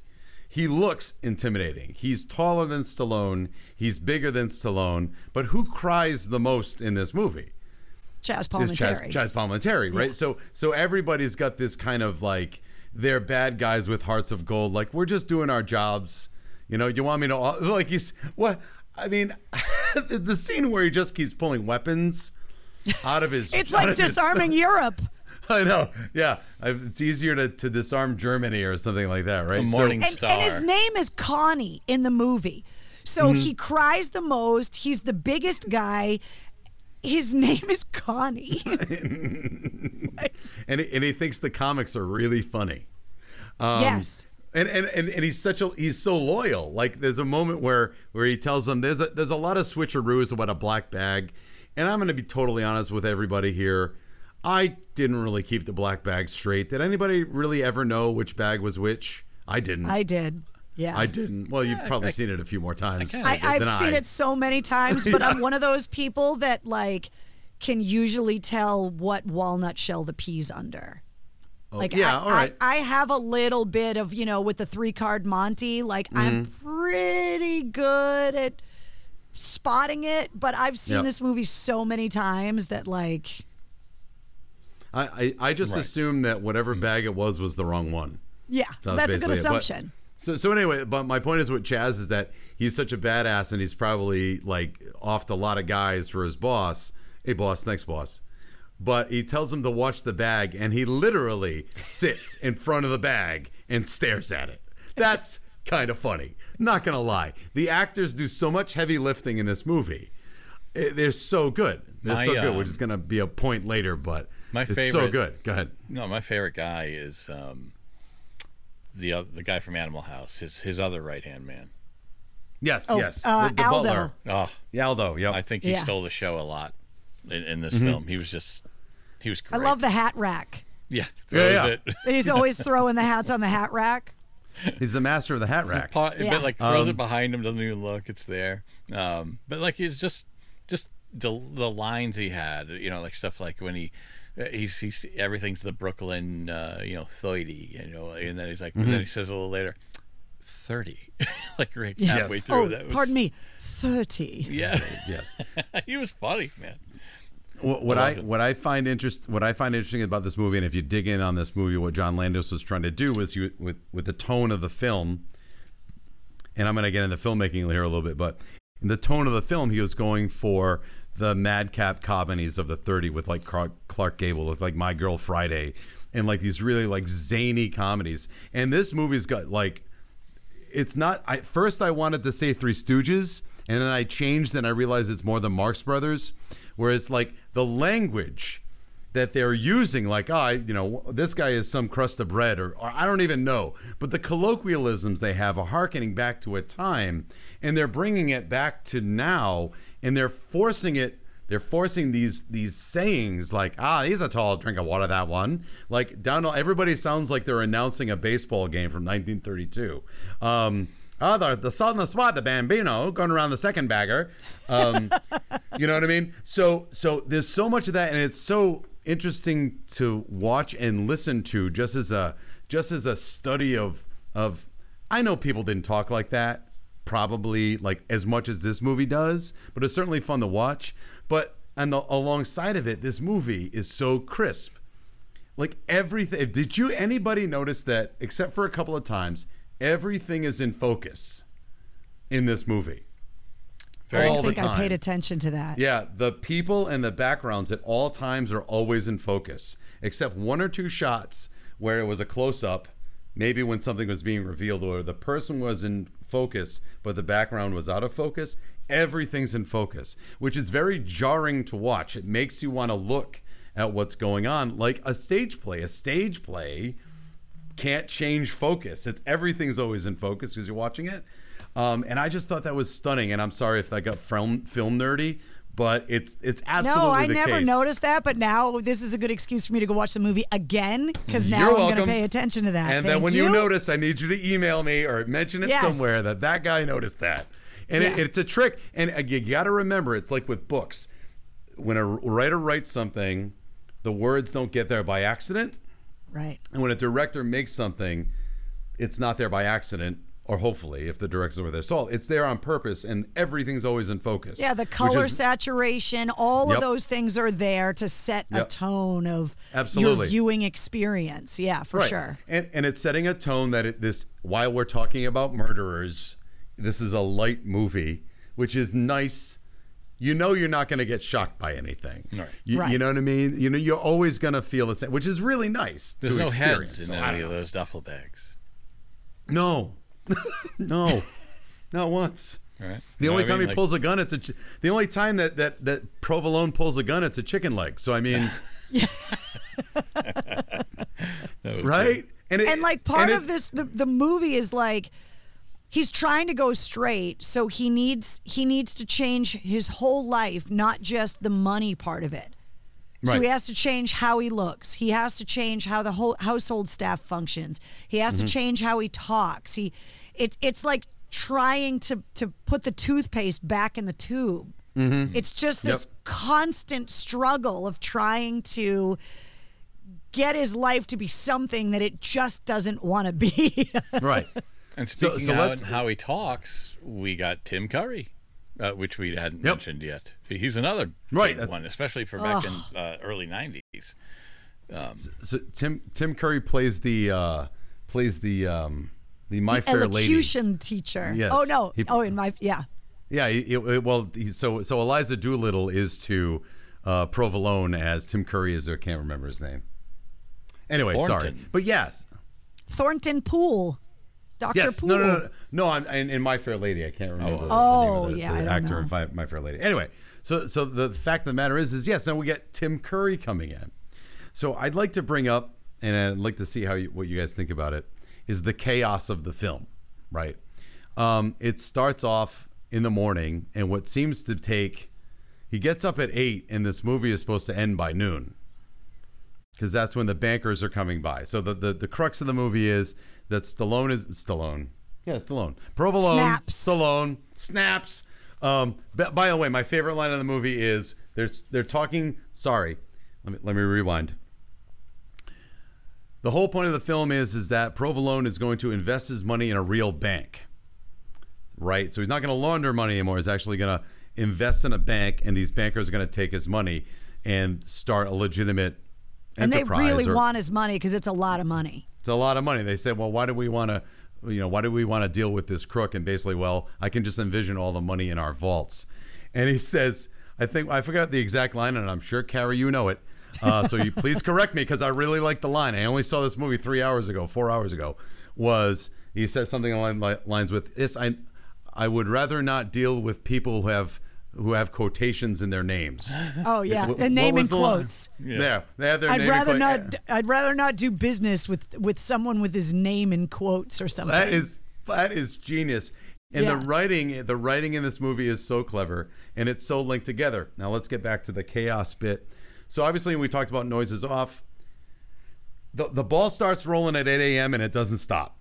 [SPEAKER 2] He looks intimidating. He's taller than Stallone. He's bigger than Stallone. But who cries the most in this movie?
[SPEAKER 4] Chazz
[SPEAKER 2] is
[SPEAKER 4] Palminteri.
[SPEAKER 2] Chazz, Chazz Palminteri, right? So so everybody's got this kind of like they're bad guys with hearts of gold. Like we're just doing our jobs. You know, you want me to like he's what? I mean, the (laughs) the scene where he just keeps pulling weapons out of his. (laughs)
[SPEAKER 4] It's like
[SPEAKER 2] of his-
[SPEAKER 4] disarming (laughs) Europe.
[SPEAKER 2] I know. Yeah, I- it's easier to, to disarm Germany or something like that, right?
[SPEAKER 3] The
[SPEAKER 2] So-
[SPEAKER 3] morning-
[SPEAKER 4] and, and his name is Connie in the movie. So
[SPEAKER 2] Mm-hmm.
[SPEAKER 4] he cries the most. He's the biggest guy. His name is Connie. (laughs) (laughs)
[SPEAKER 2] and he, and he thinks the comics are really funny. Um,
[SPEAKER 4] yes.
[SPEAKER 2] And, and, and, and he's such a he's so loyal. Like there's a moment where where he tells them there's a there's a lot of switcheroos about a black bag, and I'm going to be totally honest with everybody here. I didn't really keep the black bag straight. Did anybody really ever know which bag was which? I didn't.
[SPEAKER 4] I did. Yeah.
[SPEAKER 2] I didn't. Well, you've probably
[SPEAKER 3] I-
[SPEAKER 2] seen it a few more times.
[SPEAKER 3] kinda
[SPEAKER 4] I,
[SPEAKER 2] than
[SPEAKER 4] I've seen
[SPEAKER 2] I.
[SPEAKER 4] it so many times, but I'm (laughs) one of those people that like can usually tell what walnut shell the peas under. Like
[SPEAKER 2] Oh, yeah,
[SPEAKER 4] I,
[SPEAKER 2] all right.
[SPEAKER 4] I, I have a little bit of, you know, with the three card Monty, like I'm
[SPEAKER 2] Mm-hmm.
[SPEAKER 4] pretty good at spotting it, but I've seen
[SPEAKER 2] Yep.
[SPEAKER 4] this movie so many times that like
[SPEAKER 2] I, I, I just
[SPEAKER 3] Right.
[SPEAKER 2] assumed that whatever bag it was was the wrong one.
[SPEAKER 4] yeah,
[SPEAKER 2] That
[SPEAKER 4] that's a good
[SPEAKER 2] basically it. But-
[SPEAKER 4] assumption.
[SPEAKER 2] So so anyway, but my point is with Chazz is that he's such a badass and he's probably like offed a lot of guys for his boss. Hey boss, next boss. But he tells him to watch the bag and he literally sits in front of the bag and stares at it. That's kind of funny. Not gonna lie. The actors do so much heavy lifting in this movie. Eh, They're so good. They're
[SPEAKER 3] My,
[SPEAKER 2] so good,
[SPEAKER 3] um,
[SPEAKER 2] which is gonna be a point later, but
[SPEAKER 3] My
[SPEAKER 2] it's so good. Go ahead.
[SPEAKER 3] No, my favorite guy is um, the oth- the guy from Animal House. His his other right hand man.
[SPEAKER 2] Yes,
[SPEAKER 4] Oh,
[SPEAKER 2] yes.
[SPEAKER 4] uh,
[SPEAKER 2] the, the
[SPEAKER 4] Aldo.
[SPEAKER 2] butler.
[SPEAKER 3] Oh,
[SPEAKER 2] Yeah, Aldo, yep.
[SPEAKER 3] I think he
[SPEAKER 4] Yeah.
[SPEAKER 3] stole the show a lot in, in this
[SPEAKER 2] Mm-hmm.
[SPEAKER 3] film. He was just he was
[SPEAKER 4] I love the hat rack.
[SPEAKER 3] yeah (laughs)
[SPEAKER 2] Yeah, yeah.
[SPEAKER 3] it.
[SPEAKER 4] And he's always throwing the hats on the hat rack.
[SPEAKER 2] He's the master of the hat rack.
[SPEAKER 3] Pa-
[SPEAKER 4] Yeah.
[SPEAKER 3] But like throws
[SPEAKER 2] Um,
[SPEAKER 3] it behind him, doesn't even look. It's there. Um, but like he's just just the the lines he had. You know, like stuff like when he. Uh, He's, he's everything's the Brooklyn, uh, you know, thirty, you know, and then he's like,
[SPEAKER 2] Mm-hmm.
[SPEAKER 3] then he says a little later, thirty, (laughs) like right halfway through.
[SPEAKER 4] Oh,
[SPEAKER 3] that was,
[SPEAKER 4] pardon me, thirty.
[SPEAKER 3] Yeah,
[SPEAKER 2] Yes. (laughs)
[SPEAKER 3] he was funny, man.
[SPEAKER 2] What, what
[SPEAKER 3] I
[SPEAKER 2] I what I find interest what I find interesting about this movie, and if you dig in on this movie, what John Landis was trying to do was you with with the tone of the film, and I'm going to get into filmmaking here a little bit, but in the tone of the film, he was going for the madcap comedies of the 30 with like Clark, Gable, with like My Girl Friday, and like these really like zany comedies. And this movie's got like it's not I first I wanted to say Three Stooges and then I changed and I realized it's more the Marx Brothers whereas like the language that they're using like oh, I, you know this guy is some crust of bread or, or I don't even know but the colloquialisms they have are harkening back to a time and they're bringing it back to now and they're forcing it they're forcing these these sayings like ah he's a tall drink of water that one like to everybody sounds like they're announcing a baseball game from 1932 um Oh, the, the salt and the spot, the bambino going around the second bagger. Um, (laughs) you know what I mean? So, so there's so much of that, and it's so interesting to watch and listen to, just as a just as a study of of. I know people didn't talk like that, probably like as much as this movie does, but it's certainly fun to watch. But and the, alongside of it, this movie is so crisp. Like everything. Did you anybody notice that? Except for a couple of times, everything is in focus in this movie.
[SPEAKER 4] I
[SPEAKER 2] all
[SPEAKER 4] don't
[SPEAKER 2] the
[SPEAKER 4] think I paid attention to that.
[SPEAKER 2] Yeah, the people and the backgrounds at all times are always in focus, except one or two shots where it was a close up, maybe when something was being revealed or the person was in focus, but the background was out of focus. Everything's in focus, which is very jarring to watch. It makes you want to look at what's going on, like a stage play. A stage play can't change focus. It's everything's always in focus because you're watching it. Um, and I just thought that was stunning. And I'm sorry if I got film film nerdy, but it's it's absolutely
[SPEAKER 4] No, I never
[SPEAKER 2] case.
[SPEAKER 4] noticed that, but now this is a good excuse for me to go watch the movie again because now
[SPEAKER 2] You're
[SPEAKER 4] I'm going to pay attention to that.
[SPEAKER 2] And then when you. notice, I need you to email me or mention it
[SPEAKER 4] Yes.
[SPEAKER 2] somewhere that that guy noticed that. And it, it's a trick. And uh, you got to remember, it's like with books. When a writer writes something, the words don't get there by accident.
[SPEAKER 4] right.
[SPEAKER 2] And when a director makes something, it's not there by accident, or hopefully, if the director's over there. So it's there on purpose, and everything's always in focus.
[SPEAKER 4] Yeah, the color
[SPEAKER 2] is-
[SPEAKER 4] saturation, all
[SPEAKER 2] Yep.
[SPEAKER 4] of those things are there to set a tone of
[SPEAKER 2] Absolutely.
[SPEAKER 4] your viewing experience. Yeah, for
[SPEAKER 2] Right.
[SPEAKER 4] sure.
[SPEAKER 2] And and it's setting a tone that it, this while we're talking about murderers, this is a light movie, which is nice. You know you're not going to get shocked by anything.
[SPEAKER 3] Right.
[SPEAKER 2] You,
[SPEAKER 4] Right.
[SPEAKER 2] you know what I mean? You know you're always going to feel the same, which is really nice.
[SPEAKER 3] There's
[SPEAKER 2] to
[SPEAKER 3] no
[SPEAKER 2] experience.
[SPEAKER 3] heads in
[SPEAKER 2] So, I
[SPEAKER 3] any of those duffel bags.
[SPEAKER 2] No, (laughs) no, not once.
[SPEAKER 3] All right.
[SPEAKER 2] The
[SPEAKER 3] You know
[SPEAKER 2] only
[SPEAKER 3] what I
[SPEAKER 2] time
[SPEAKER 3] mean?
[SPEAKER 2] he
[SPEAKER 3] Like-
[SPEAKER 2] pulls a gun, it's a. ch- The only time that that that provolone pulls a gun, it's a chicken leg. So I mean, (laughs)
[SPEAKER 3] that was
[SPEAKER 2] right? And it,
[SPEAKER 4] and like part
[SPEAKER 2] and
[SPEAKER 4] of
[SPEAKER 2] it's-
[SPEAKER 4] this the, the movie is like he's trying to go straight so he needs he needs to change his whole life not just the money part of it so he has to change how he looks he has to change how the whole household staff functions he has
[SPEAKER 2] Mm-hmm.
[SPEAKER 4] to change how he talks he it's it's like trying to to put the toothpaste back in the tube it's just this
[SPEAKER 2] Mm-hmm. Yep.
[SPEAKER 4] constant struggle of trying to get his life to be something that it just doesn't want to be. (laughs)
[SPEAKER 2] right.
[SPEAKER 3] And
[SPEAKER 2] So-
[SPEAKER 3] speaking
[SPEAKER 2] so
[SPEAKER 3] how,
[SPEAKER 2] let's-
[SPEAKER 3] how he talks, we got Tim Curry, uh, which we hadn't
[SPEAKER 2] Yep.
[SPEAKER 3] mentioned yet. He's another
[SPEAKER 2] Right,
[SPEAKER 3] one, especially for back in uh, early '90s.
[SPEAKER 2] So Tim Tim Curry plays the uh, plays the um, the My Fair Lady.
[SPEAKER 4] Elocution teacher.
[SPEAKER 2] Yes.
[SPEAKER 4] Oh no.
[SPEAKER 2] He-
[SPEAKER 4] oh, in my yeah.
[SPEAKER 2] Yeah. he- he- well, he, so so Eliza Doolittle is to uh, Provolone as Tim Curry is. I can't remember his name. Anyway, sorry, but yes,
[SPEAKER 4] Thornton Poole. Dr.
[SPEAKER 2] yes,
[SPEAKER 4] Poole.
[SPEAKER 2] no, no, no, no. I'm in, in My Fair Lady. I can't remember. the- the
[SPEAKER 4] Oh,
[SPEAKER 2] name of the,
[SPEAKER 4] yeah,
[SPEAKER 2] the
[SPEAKER 4] I don't
[SPEAKER 2] actor
[SPEAKER 4] know.
[SPEAKER 2] in My Fair Lady. Anyway, so so the fact of the matter is, is yes, now we get Tim Curry coming in. So I'd like to bring up, and I'd like to see how you, what you guys think about it, is the chaos of the film, right? Um, it starts off in the morning, and what seems to take, he gets up at eight, and this movie is supposed to end by noon, because that's when the bankers are coming by. So the, the the crux of the movie is that Stallone is Stallone, yeah, Stallone, Provolone,
[SPEAKER 4] Snaps.
[SPEAKER 2] Stallone, snaps. Um, but by the way, my favorite line of the movie is they're they're talking. Sorry, let me let me rewind. The whole point of the film is is that Provolone is going to invest his money in a real bank, right? So he's not going to launder money anymore. He's actually going to invest in a bank, and these bankers are going to take his money. and start a legitimate
[SPEAKER 4] and they really
[SPEAKER 2] or-
[SPEAKER 4] want his money because it's a lot of money.
[SPEAKER 2] it's a lot of money. They said, well, why do we want to, you know, why do we want to deal with this crook? And basically, well, I can just envision all the money in our vaults. And he (laughs) says, I think I forgot the exact line, and I'm sure Carrie, you know it. Uh, so you please correct me because I really like the line. I only saw this movie three hours ago, four hours ago. Was he said something along lines with this? I I would rather not deal with people who have who have quotations in their names. (laughs)
[SPEAKER 4] Oh yeah,
[SPEAKER 2] Wh-
[SPEAKER 4] the name
[SPEAKER 2] was
[SPEAKER 4] in
[SPEAKER 2] the
[SPEAKER 4] quotes.
[SPEAKER 2] Yeah, yeah, they have their
[SPEAKER 4] I'd
[SPEAKER 2] name
[SPEAKER 4] rather
[SPEAKER 2] quote-
[SPEAKER 4] not. I'd rather not do business with with someone with his name in quotes or something.
[SPEAKER 2] That is that is genius. And
[SPEAKER 4] Yeah.
[SPEAKER 2] the writing, the writing in this movie is so clever, and it's so linked together. Now let's get back to the chaos bit. So obviously, we talked about noises off. The the ball starts rolling at 8 a.m. and it doesn't stop.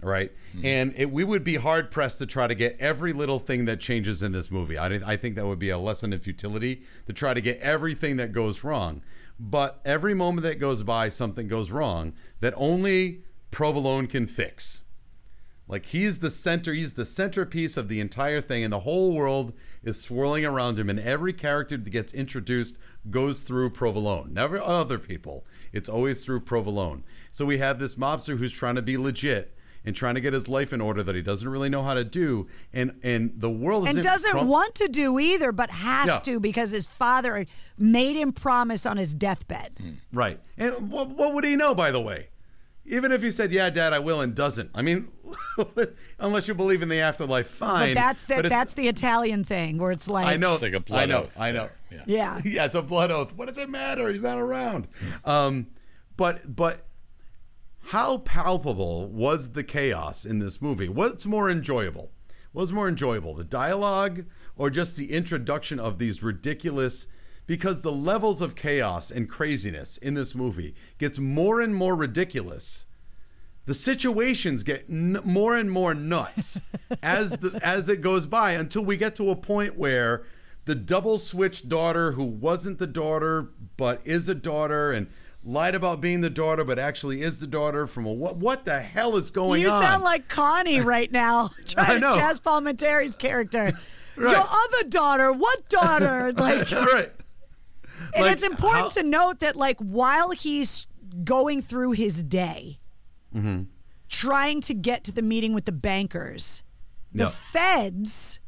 [SPEAKER 2] Right, mm-hmm. and it, we would be hard pressed to try to get every little thing that changes in this movie. I, I think that would be a lesson in futility to try to get everything that goes wrong. But every moment that goes by, something goes wrong that only Provolone can fix. Like he's the center, he's the centerpiece of the entire thing, and the whole world is swirling around him. And every character that gets introduced goes through Provolone, never other people. It's always through Provolone. So we have this mobster who's trying to be legit and trying to get his life in order that he doesn't really know how to do, and and the world
[SPEAKER 4] and
[SPEAKER 2] isn't
[SPEAKER 4] doesn't
[SPEAKER 2] crum-
[SPEAKER 4] want to do either, but has
[SPEAKER 2] Yeah.
[SPEAKER 4] to because his father made him promise on his deathbed.
[SPEAKER 2] Right. And what, what would he know, by the way? Even if he said, "Yeah, Dad, I will," and doesn't. I mean, (laughs) unless you believe in the afterlife, fine.
[SPEAKER 4] But that's the
[SPEAKER 2] But
[SPEAKER 4] that's the Italian thing where it's like
[SPEAKER 2] I know.
[SPEAKER 3] It's like a blood
[SPEAKER 2] I know.
[SPEAKER 3] oath
[SPEAKER 2] I know.
[SPEAKER 3] there.
[SPEAKER 4] Yeah. (laughs)
[SPEAKER 2] yeah, it's a blood oath. What does it matter? He's not around. Um, but but how palpable was the chaos in this movie? What's more enjoyable? What's more enjoyable, the dialogue or just the introduction of these ridiculous? Because the levels of chaos and craziness in this movie gets more and more ridiculous the situations get n- more and more nuts (laughs) as the as it goes by until we get to a point where the double switch daughter who wasn't the daughter but is a daughter and lied about being the daughter but actually is the daughter from a what what the hell is going
[SPEAKER 4] you
[SPEAKER 2] on You
[SPEAKER 4] sound like Connie (laughs) right now, (laughs) trying to Chazz Palminteri's character. (laughs)
[SPEAKER 2] Right.
[SPEAKER 4] Your other daughter, what daughter? Like,
[SPEAKER 2] right
[SPEAKER 4] and
[SPEAKER 2] Like,
[SPEAKER 4] it's important
[SPEAKER 2] how-
[SPEAKER 4] to note that, like, while he's going through his day,
[SPEAKER 2] Mm-hmm.
[SPEAKER 4] trying to get to the meeting with the bankers, the feds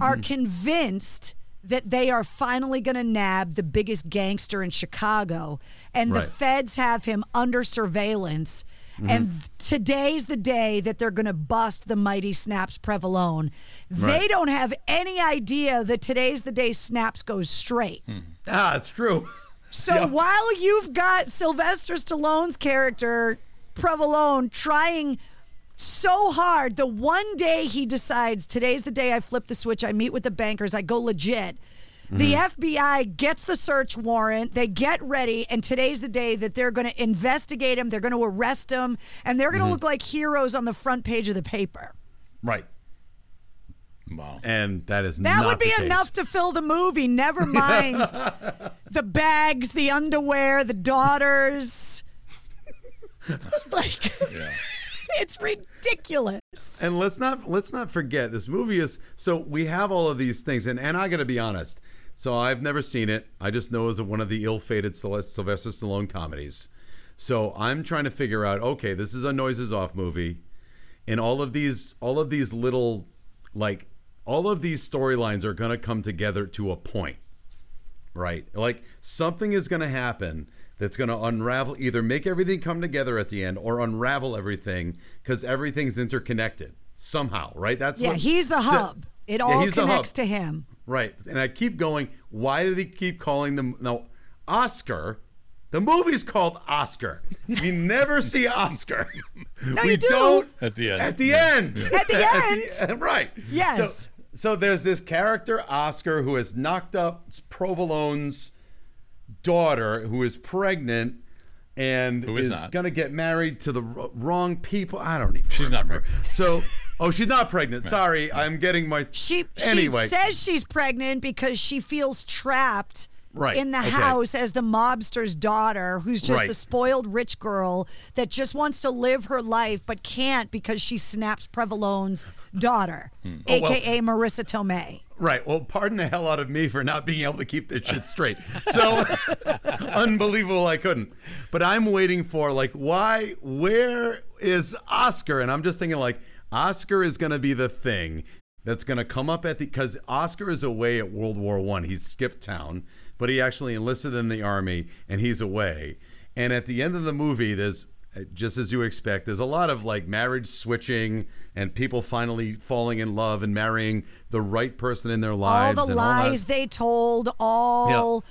[SPEAKER 4] are
[SPEAKER 2] Mm-hmm.
[SPEAKER 4] convinced that they are finally going to nab the biggest gangster in Chicago, and the feds have him under surveillance.
[SPEAKER 2] Mm-hmm.
[SPEAKER 4] And today's the day that they're going to bust the mighty Snaps Provolone. They
[SPEAKER 2] Right.
[SPEAKER 4] don't have any idea that today's the day Snaps goes straight.
[SPEAKER 2] ah it's true (laughs)
[SPEAKER 4] So
[SPEAKER 2] Yeah.
[SPEAKER 4] while you've got Sylvester Stallone's character, Provolone, trying so hard, the one day he decides today's the day I flip the switch, I meet with the bankers, I go legit. The
[SPEAKER 2] Mm-hmm.
[SPEAKER 4] FBI gets the search warrant, they get ready, and today's the day that they're going to investigate him, they're going to arrest him, and they're
[SPEAKER 2] Mm-hmm.
[SPEAKER 4] going to look like heroes on the front page of the paper.
[SPEAKER 2] right
[SPEAKER 3] Wow.
[SPEAKER 2] and that is
[SPEAKER 4] That
[SPEAKER 2] not
[SPEAKER 4] would be
[SPEAKER 2] the case.
[SPEAKER 4] enough to fill the movie. Never (laughs) mind the bags, the underwear, the daughters. (laughs) like
[SPEAKER 3] Yeah. (laughs)
[SPEAKER 4] it's ridiculous.
[SPEAKER 2] And let's not let's not forget this movie is so we have all of these things and and I got to be honest. So I've never seen it. I just know it's one of the ill-fated Syl- Sylvester Stallone comedies. So I'm trying to figure out okay, this is a noises off movie and all of these all of these little like all of these storylines are going to come together to a point right? Like something is going to happen that's going to unravel, either make everything come together at the end or unravel everything because everything's interconnected somehow, right? That's
[SPEAKER 4] Yeah,
[SPEAKER 2] what,
[SPEAKER 4] he's the
[SPEAKER 2] so-
[SPEAKER 4] hub. It
[SPEAKER 2] Yeah,
[SPEAKER 4] all
[SPEAKER 2] he's
[SPEAKER 4] connects to him.
[SPEAKER 2] Right. And I keep going, why do they keep calling them now Oscar? The movie's called Oscar. We (laughs) never see Oscar.
[SPEAKER 4] No,
[SPEAKER 2] we
[SPEAKER 4] you do.
[SPEAKER 2] not
[SPEAKER 3] At the end.
[SPEAKER 2] At the end.
[SPEAKER 4] At the (laughs) end.
[SPEAKER 2] right.
[SPEAKER 4] Yes.
[SPEAKER 2] So, so there's this character, Oscar, who has knocked up Provolone's daughter, who is pregnant and
[SPEAKER 3] Who is not.
[SPEAKER 2] going to get married to the r- wrong people. I don't even
[SPEAKER 3] She's not
[SPEAKER 2] remember.
[SPEAKER 3] pregnant.
[SPEAKER 2] So, oh, she's not pregnant. Sorry, I'm getting my.
[SPEAKER 4] She
[SPEAKER 2] anyway.
[SPEAKER 4] she says she's pregnant because she feels trapped
[SPEAKER 2] Right,
[SPEAKER 4] in the
[SPEAKER 2] okay.
[SPEAKER 4] house as the mobster's daughter, who's just
[SPEAKER 2] Right.
[SPEAKER 4] the spoiled rich girl that just wants to live her life but can't because she snaps Provolone's daughter, hmm.
[SPEAKER 2] Oh, well-
[SPEAKER 4] aka Marisa Tomei.
[SPEAKER 2] Right. Well, pardon the hell out of me for not being able to keep this shit straight. So (laughs) unbelievable I couldn't. But I'm waiting for like why where is Oscar? And I'm just thinking like Oscar is going to be the thing that's going to come up at the cuz Oscar is away at World War 1. He's skipped town, but he actually enlisted in the army and he's away. And at the end of the movie there's Uh, just as you expect, there's a lot of like marriage switching and people finally falling in love and marrying the right person in their lives.
[SPEAKER 4] All the
[SPEAKER 2] and
[SPEAKER 4] lies
[SPEAKER 2] that.
[SPEAKER 4] they told all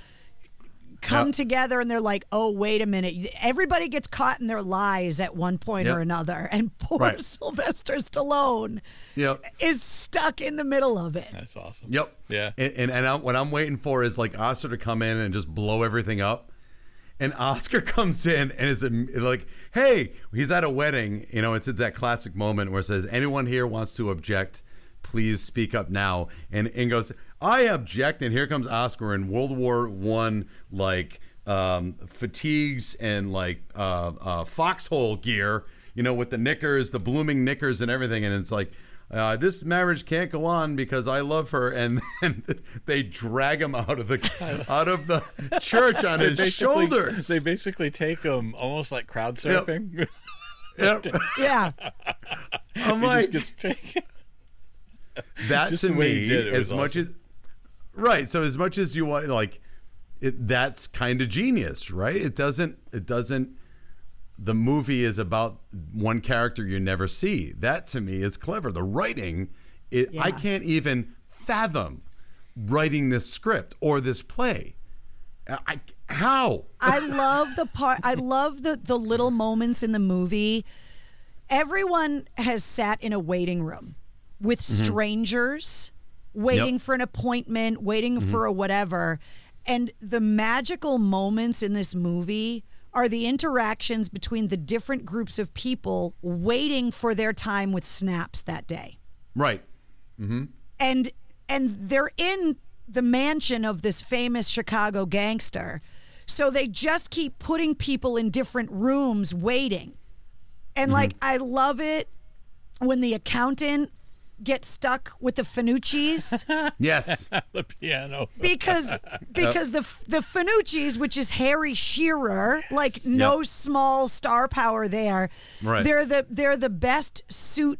[SPEAKER 4] come
[SPEAKER 2] Yeah.
[SPEAKER 4] together and they're like, oh, wait a minute. Everybody gets caught in their lies at one point
[SPEAKER 2] Yep.
[SPEAKER 4] or another. And (laughs) poor
[SPEAKER 2] Right.
[SPEAKER 4] Sylvester Stallone
[SPEAKER 2] Yep.
[SPEAKER 4] is stuck in the middle of it.
[SPEAKER 3] That's awesome.
[SPEAKER 2] Yep.
[SPEAKER 3] Yeah.
[SPEAKER 2] And and, and I'm, what I'm waiting for is like Oscar to come in and just blow everything up. And Oscar (laughs) comes in and is like, "Hey, he's at a wedding. You know, it's at that classic moment where it says, "Anyone here wants to object? Please speak up now." And and goes, "I object." And here comes Oscar in World War One, like um, fatigues and like uh, uh, foxhole gear. You know, with the knickers, the blooming knickers, and everything. And it's like. Uh, this marriage can't go on because I love her, and (laughs) then they drag him out of the (laughs) out of the church on his shoulders.
[SPEAKER 3] They basically take him almost like crowd surfing.
[SPEAKER 2] Yep. (laughs)
[SPEAKER 4] Yeah.
[SPEAKER 2] I'm
[SPEAKER 3] He
[SPEAKER 2] like
[SPEAKER 3] just gets taken.
[SPEAKER 2] that
[SPEAKER 3] just
[SPEAKER 2] to
[SPEAKER 3] the way he
[SPEAKER 2] me.
[SPEAKER 3] did
[SPEAKER 2] as
[SPEAKER 3] was
[SPEAKER 2] much as right, so as much as you want, like it, that's kind of genius, right? It doesn't. It doesn't. The movie is about one character you never see. That to me is clever. The writing, it, I can't even fathom writing this script or this play. I, how?
[SPEAKER 4] I love the part. I love the the little moments in the movie. Everyone has sat in a waiting room with mm-hmm. strangers, waiting
[SPEAKER 2] Yep.
[SPEAKER 4] for an appointment, waiting mm-hmm. for a whatever. And the magical moments in this movie are the interactions between the different groups of people waiting for their time with snaps that day
[SPEAKER 2] Right. Mm-hmm.
[SPEAKER 4] and and they're in the mansion of this famous Chicago gangster. So they just keep putting people in different rooms waiting. And like I love it when the accountant gets stuck with the Finucci's (laughs)
[SPEAKER 2] Yes. (laughs)
[SPEAKER 3] the piano.
[SPEAKER 4] because (laughs) because the the Finucci's, which is Harry Shearer, like no small star power there.
[SPEAKER 2] Right.
[SPEAKER 4] They're the they're the best suit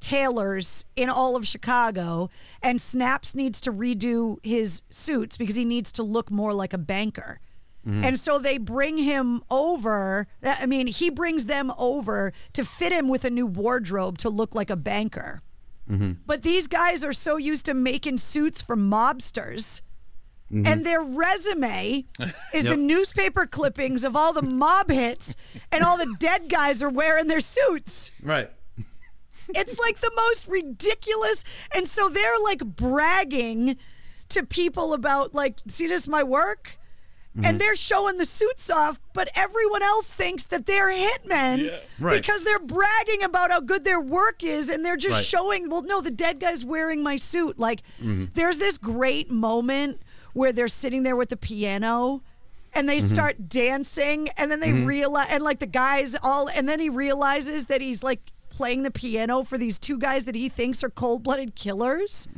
[SPEAKER 4] tailors in all of Chicago, and Snaps needs to redo his suits because he needs to look more like a banker. Mm-hmm. And so they bring him over. I mean, he brings them over to fit him with a new wardrobe to look like a banker. Mm-hmm. But these guys are so used to making suits for mobsters. Mm-hmm. And their resume (laughs) is the newspaper clippings of all the mob hits, and all the dead guys are wearing their suits.
[SPEAKER 2] right.
[SPEAKER 4] It's like the most ridiculous. And so they're like bragging to people about, like, see this my work?
[SPEAKER 2] Mm-hmm.
[SPEAKER 4] And they're showing the suits off, but everyone else thinks that they're hitmen
[SPEAKER 2] Right.
[SPEAKER 4] because they're bragging about how good their work is and they're just
[SPEAKER 2] Right.
[SPEAKER 4] showing, well, no, the dead guy's wearing my suit. Like,
[SPEAKER 2] Mm-hmm.
[SPEAKER 4] there's this great moment where they're sitting there with the piano and they
[SPEAKER 2] Mm-hmm.
[SPEAKER 4] start dancing and then they realize and like the guys all and then he realizes that he's like playing the piano for these two guys that he thinks are cold-blooded killers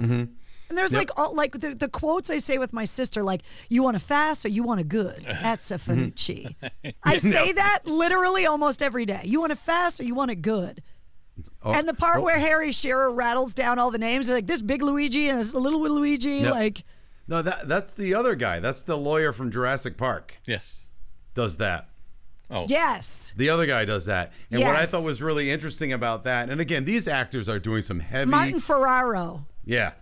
[SPEAKER 4] and there's
[SPEAKER 2] Yep.
[SPEAKER 4] like all like the, the quotes I say with my sister, like "You want a fast or you want a good?" (laughs) That's a Finucci. Mm-hmm. (laughs) I say that literally almost every day. You want a fast or you want a good?
[SPEAKER 2] Oh,
[SPEAKER 4] and the part
[SPEAKER 2] oh,
[SPEAKER 4] where Harry Shearer rattles down all the names, like this big Luigi and this little Luigi,
[SPEAKER 2] Yep.
[SPEAKER 4] like
[SPEAKER 2] No, that that's the other guy. That's the lawyer from Jurassic Park.
[SPEAKER 3] Yes.
[SPEAKER 2] Does that.
[SPEAKER 3] Oh.
[SPEAKER 4] yes,
[SPEAKER 2] The other guy does that. And what I thought was really interesting about that, and again, these actors are doing some heavy
[SPEAKER 4] Martin Ferrero.
[SPEAKER 2] Yeah.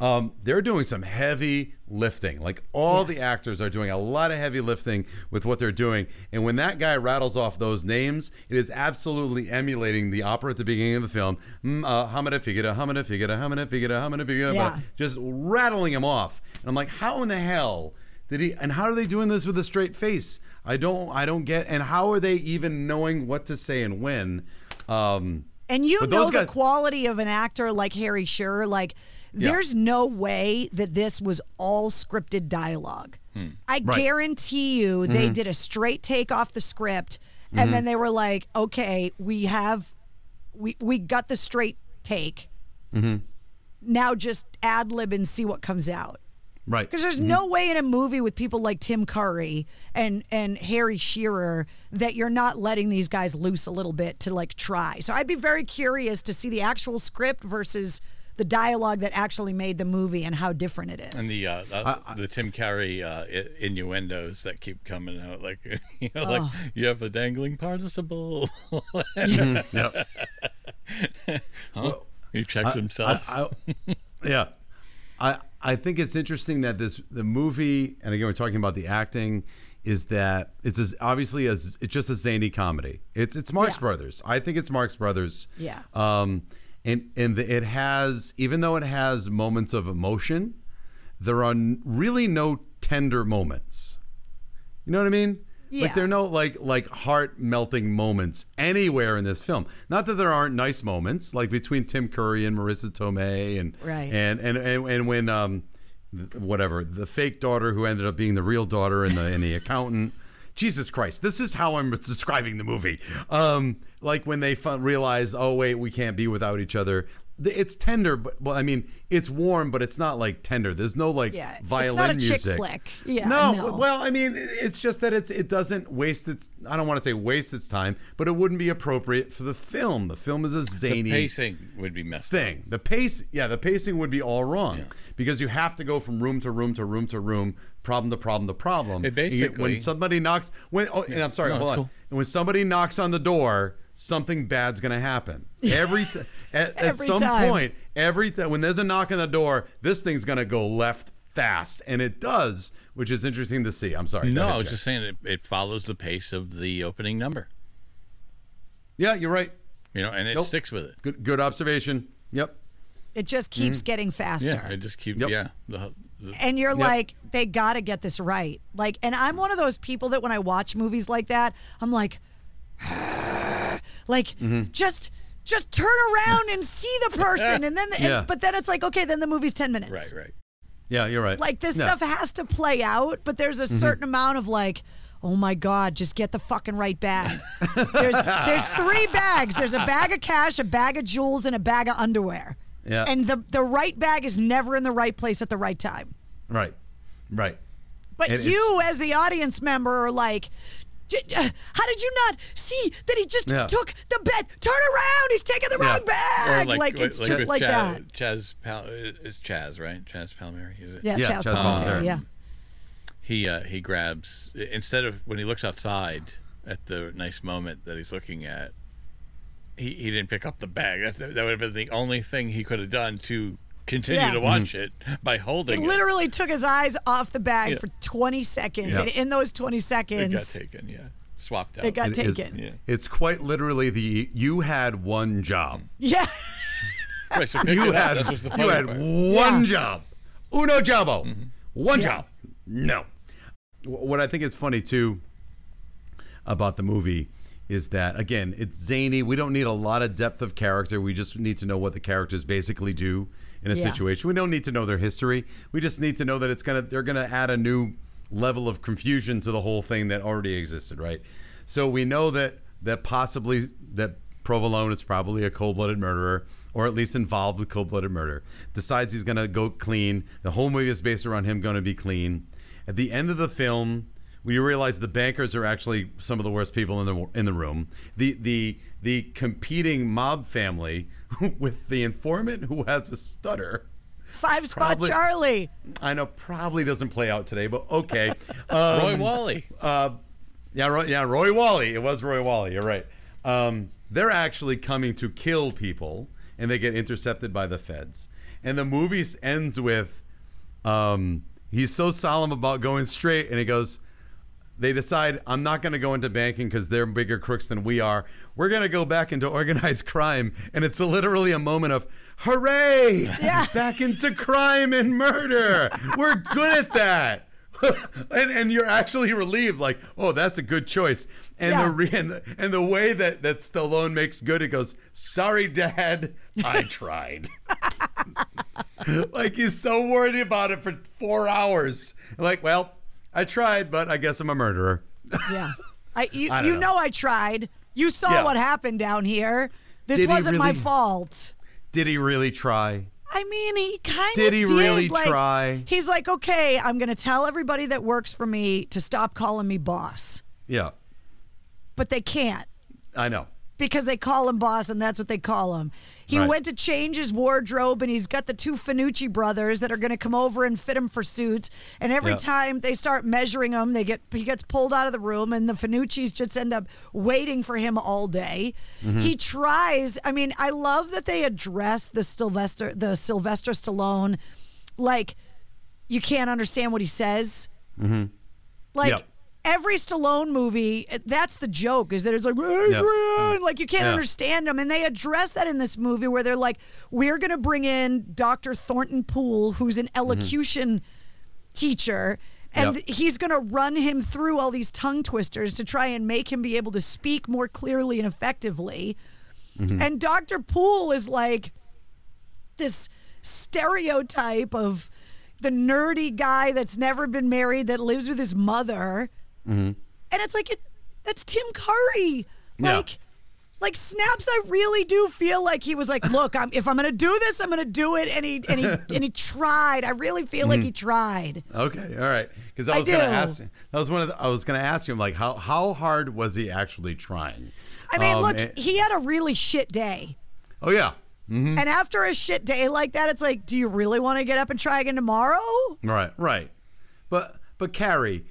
[SPEAKER 2] Um, they're doing some heavy lifting. Like all the actors are doing a lot of heavy lifting with what they're doing. And when that guy rattles off those names, it is absolutely emulating the opera at the beginning of the film. Mm, uh, Hamada Figura, Hamada Figura, Hamada Figura, Hamada Figura.
[SPEAKER 4] Yeah.
[SPEAKER 2] Just rattling them off. And I'm like, how in the hell did he? And how are they doing this with a straight face? I don't. I don't get. And how are they even knowing what to say and when? Um,
[SPEAKER 4] And you know
[SPEAKER 2] those
[SPEAKER 4] the
[SPEAKER 2] guys-
[SPEAKER 4] quality of an actor like Harry Shearer. Like there's no way that this was all scripted dialogue. Hmm. I
[SPEAKER 2] Right.
[SPEAKER 4] guarantee you they mm-hmm. did a straight take off the script and mm-hmm. then they were like, okay, we have, we, we got the straight take. Mm-hmm. Now just ad lib and see what comes out.
[SPEAKER 2] Right.
[SPEAKER 4] Because there's no way in a movie with people like Tim Curry and and Harry Shearer that you're not letting these guys loose a little bit to like try. So I'd be very curious to see the actual script versus the dialogue that actually made the movie and how different it is.
[SPEAKER 3] And the uh, uh, the Tim Curry uh, i- innuendos that keep coming out, like (laughs) you know, like you have a dangling participle. (laughs)
[SPEAKER 2] Yep.
[SPEAKER 3] huh? He checks himself.
[SPEAKER 2] I, I, yeah, I I think it's interesting that this the movie, and again we're talking about the acting, is that it's as, obviously as it's just a zany comedy. It's it's Marx
[SPEAKER 4] Yeah.
[SPEAKER 2] Brothers. I think it's Marx Brothers.
[SPEAKER 4] Yeah.
[SPEAKER 2] Um, and and the, it has even though it has moments of emotion, there are n- really no tender moments. You know what I mean?
[SPEAKER 4] Yeah.
[SPEAKER 2] Like there are no like like heart melting moments anywhere in this film. Not that there aren't nice moments, like between Tim Curry and Marisa Tomei, and
[SPEAKER 4] Right.
[SPEAKER 2] and and and, and when um whatever the fake daughter who ended up being the real daughter and the and the accountant. Jesus Christ, this is how I'm describing the movie. Um, like when they fu- realize, oh wait, we can't be without each other. It's tender, but well, I mean, it's warm, but it's not like tender. There's no like
[SPEAKER 4] Yeah, it's
[SPEAKER 2] violin
[SPEAKER 4] not a chick
[SPEAKER 2] music.
[SPEAKER 4] flick. Yeah,
[SPEAKER 2] no,
[SPEAKER 4] no.
[SPEAKER 2] well, I mean, it's just that it's it doesn't waste its. I don't want to say waste its time, but it wouldn't be appropriate for the film. The film is a
[SPEAKER 3] the
[SPEAKER 2] zany
[SPEAKER 3] pacing would be messed up.
[SPEAKER 2] thing. The pace, yeah, the pacing would be all wrong because you have to go from room to room to room to room, problem the problem the problem.
[SPEAKER 3] It
[SPEAKER 2] You-
[SPEAKER 3] basically-
[SPEAKER 2] when somebody knocks, when oh, and I'm sorry,
[SPEAKER 3] No,
[SPEAKER 2] hold on.
[SPEAKER 3] cool.
[SPEAKER 2] And when somebody knocks on the door, something bad's going to happen. (laughs) Every t- at, at some
[SPEAKER 4] time.
[SPEAKER 2] point, every th- when there's a knock on the door, this thing's going to go left fast, and it does, which is interesting to see. I'm sorry.
[SPEAKER 3] No, I was
[SPEAKER 2] Jay.
[SPEAKER 3] just saying it, it follows the pace of the opening number,
[SPEAKER 2] yeah, you're right.
[SPEAKER 3] you know, and it
[SPEAKER 2] Nope.
[SPEAKER 3] sticks with it.
[SPEAKER 2] Good, good observation. Yep.
[SPEAKER 4] it just keeps mm-hmm. getting faster.
[SPEAKER 3] Yeah, it just keeps.
[SPEAKER 2] Yep.
[SPEAKER 3] Yeah, the, the,
[SPEAKER 4] and you're
[SPEAKER 2] Yep.
[SPEAKER 4] like they got to get this right like and i'm one of those people that when i watch movies like that i'm like (sighs) like
[SPEAKER 2] Mm-hmm.
[SPEAKER 4] just just turn around and see the person and then and-
[SPEAKER 2] Yeah.
[SPEAKER 4] but then it's like okay then the movie's 10 minutes
[SPEAKER 3] right, right.
[SPEAKER 2] Yeah, you're right.
[SPEAKER 4] like this stuff has to play out but there's a
[SPEAKER 2] Mm-hmm.
[SPEAKER 4] certain amount of like oh my god just get the fucking right bag (laughs) there's there's three bags there's a bag of cash a bag of jewels and a bag of underwear
[SPEAKER 2] Yeah.
[SPEAKER 4] and the the right bag is never in the right place at the right time
[SPEAKER 2] Right. Right.
[SPEAKER 4] But
[SPEAKER 2] And
[SPEAKER 4] you, as the audience member, are like, "J- uh, how did you not see that he just
[SPEAKER 2] Yeah.
[SPEAKER 4] took the bed? Turn around! He's taking the
[SPEAKER 2] Yeah.
[SPEAKER 4] wrong bag. like, it's just like
[SPEAKER 3] Chaz,
[SPEAKER 4] that.
[SPEAKER 3] Chaz, Pal, it's Chaz, right? Chazz Palmieri, is it?
[SPEAKER 4] Yeah,
[SPEAKER 2] Yeah,
[SPEAKER 4] Chaz
[SPEAKER 2] Chazz
[SPEAKER 4] Palminteri,
[SPEAKER 2] Palminteri.
[SPEAKER 4] Yeah.
[SPEAKER 3] He uh, he grabs instead of when he looks outside at the nice moment that he's looking at. He, he didn't pick up the bag. That's, that would have been the only thing he could have done to continue
[SPEAKER 4] Yeah.
[SPEAKER 3] to watch
[SPEAKER 2] Mm-hmm.
[SPEAKER 3] it by holding
[SPEAKER 4] He
[SPEAKER 3] it.
[SPEAKER 4] literally took his eyes off the bag
[SPEAKER 3] Yeah.
[SPEAKER 4] for 20 seconds,
[SPEAKER 2] Yeah.
[SPEAKER 4] and in those 20 seconds,
[SPEAKER 3] It got
[SPEAKER 4] seconds,
[SPEAKER 3] taken, yeah, swapped out.
[SPEAKER 4] it got
[SPEAKER 2] It is-
[SPEAKER 4] taken.
[SPEAKER 3] Yeah.
[SPEAKER 2] It's quite literally the you had one job.
[SPEAKER 4] Yeah. (laughs)
[SPEAKER 3] Right, so
[SPEAKER 2] You had
[SPEAKER 3] That's what's
[SPEAKER 2] you had
[SPEAKER 3] part.
[SPEAKER 2] one
[SPEAKER 4] Yeah.
[SPEAKER 2] job. Uno jabo.
[SPEAKER 3] Mm-hmm.
[SPEAKER 2] One
[SPEAKER 4] Yeah.
[SPEAKER 2] job. No. What I think is funny too about the movie is that again, it's zany. We don't need a lot of depth of character. We just need to know what the characters basically do in a
[SPEAKER 4] Yeah.
[SPEAKER 2] situation. We don't need to know their history. We just need to know that it's gonna they're gonna add a new level of confusion to the whole thing that already existed, right? So we know that that possibly that Provolone is probably a cold-blooded murderer, or at least involved with cold-blooded murder. Decides he's gonna go clean. The whole movie is based around him going to be clean. At the end of the film, we realize the bankers are actually some of the worst people in the in the room. The the the competing mob family (laughs) with the informant who has a stutter.
[SPEAKER 4] Five spot
[SPEAKER 2] Probably-
[SPEAKER 4] Charlie.
[SPEAKER 2] I know probably doesn't play out today, but okay. (laughs) Um,
[SPEAKER 3] Roy Wally.
[SPEAKER 2] uh, yeah, Roy, yeah, Roy Wally. It was Roy Wally. You're right. Um, they're actually coming to kill people, and they get intercepted by the feds. And the movie ends with um, he's so solemn about going straight, and he goes. They decide I'm not going to go into banking because they're bigger crooks than we are. We're going to go back into (laughs) organized crime, and it's literally a moment of hooray!
[SPEAKER 4] Yeah. (laughs)
[SPEAKER 2] Back into crime and murder. We're good at that. (laughs) and and you're actually relieved, like, oh, that's a good choice. And
[SPEAKER 4] Yeah.
[SPEAKER 2] the re- and the, and the way that that Stallone makes good, it goes, sorry, Dad, I tried. like he's so worried about it for four hours. Like, well, I tried, but I guess I'm a murderer. (laughs)
[SPEAKER 4] Yeah. I you,
[SPEAKER 2] I
[SPEAKER 4] you
[SPEAKER 2] know.
[SPEAKER 4] know. I tried. You saw
[SPEAKER 2] Yeah.
[SPEAKER 4] what happened down here. This
[SPEAKER 2] Did
[SPEAKER 4] wasn't my
[SPEAKER 2] really?
[SPEAKER 4] fault.
[SPEAKER 2] Did he really try?
[SPEAKER 4] I mean, he kind of
[SPEAKER 2] Did he really
[SPEAKER 4] like,
[SPEAKER 2] try?
[SPEAKER 4] He's like, okay, I'm going to tell everybody that works for me to stop calling me boss,
[SPEAKER 2] Yeah,
[SPEAKER 4] but they can't
[SPEAKER 2] I know.
[SPEAKER 4] Because they call him boss, and that's what they call him. He
[SPEAKER 2] Right.
[SPEAKER 4] went to change his wardrobe, and he's got the two Finucci brothers that are going to come over and fit him for suits. And every
[SPEAKER 2] Yeah.
[SPEAKER 4] time they start measuring him, they get he gets pulled out of the room, and the Finucci's just end up waiting for him all day.
[SPEAKER 2] Mm-hmm.
[SPEAKER 4] He tries. I mean, I love that they address the Sylvester the Sylvester Stallone, like you can't understand what he says. Like
[SPEAKER 2] Yep.
[SPEAKER 4] Every Stallone movie, that's the joke is that it's like Adrian, like you can't
[SPEAKER 2] Yeah.
[SPEAKER 4] understand them, and they address that in this movie where they're like, we're gonna bring in Dr. Thornton Poole, who's an mm-hmm. elocution teacher. And
[SPEAKER 2] Yep.
[SPEAKER 4] he's going to run him through all these tongue twisters to try and make him be able to speak more clearly and effectively. Mm-hmm. And Dr. Poole is like this stereotype of the nerdy guy that's never been married that lives with his mother. Mm-hmm. And it's like it, that's Tim Curry.
[SPEAKER 2] Yeah.
[SPEAKER 4] Like like snaps I really do feel like he was like, (laughs) "Look, I'm if I'm going to do this, I'm going to do it." And he and he (laughs) and he tried. I really feel like he mm-hmm. tried.
[SPEAKER 2] Okay, all right. Because I
[SPEAKER 4] I
[SPEAKER 2] was going to
[SPEAKER 4] do.
[SPEAKER 2] ask. That was one of. The, I was going to ask him like how how hard was he actually trying?
[SPEAKER 4] I mean,
[SPEAKER 2] Um,
[SPEAKER 4] look,
[SPEAKER 2] and-
[SPEAKER 4] he had a really shit day.
[SPEAKER 2] oh yeah. Mm-hmm.
[SPEAKER 4] And after a shit day like that, it's like, do you really want to get up and try again tomorrow?
[SPEAKER 2] Right, right. But but Carrie,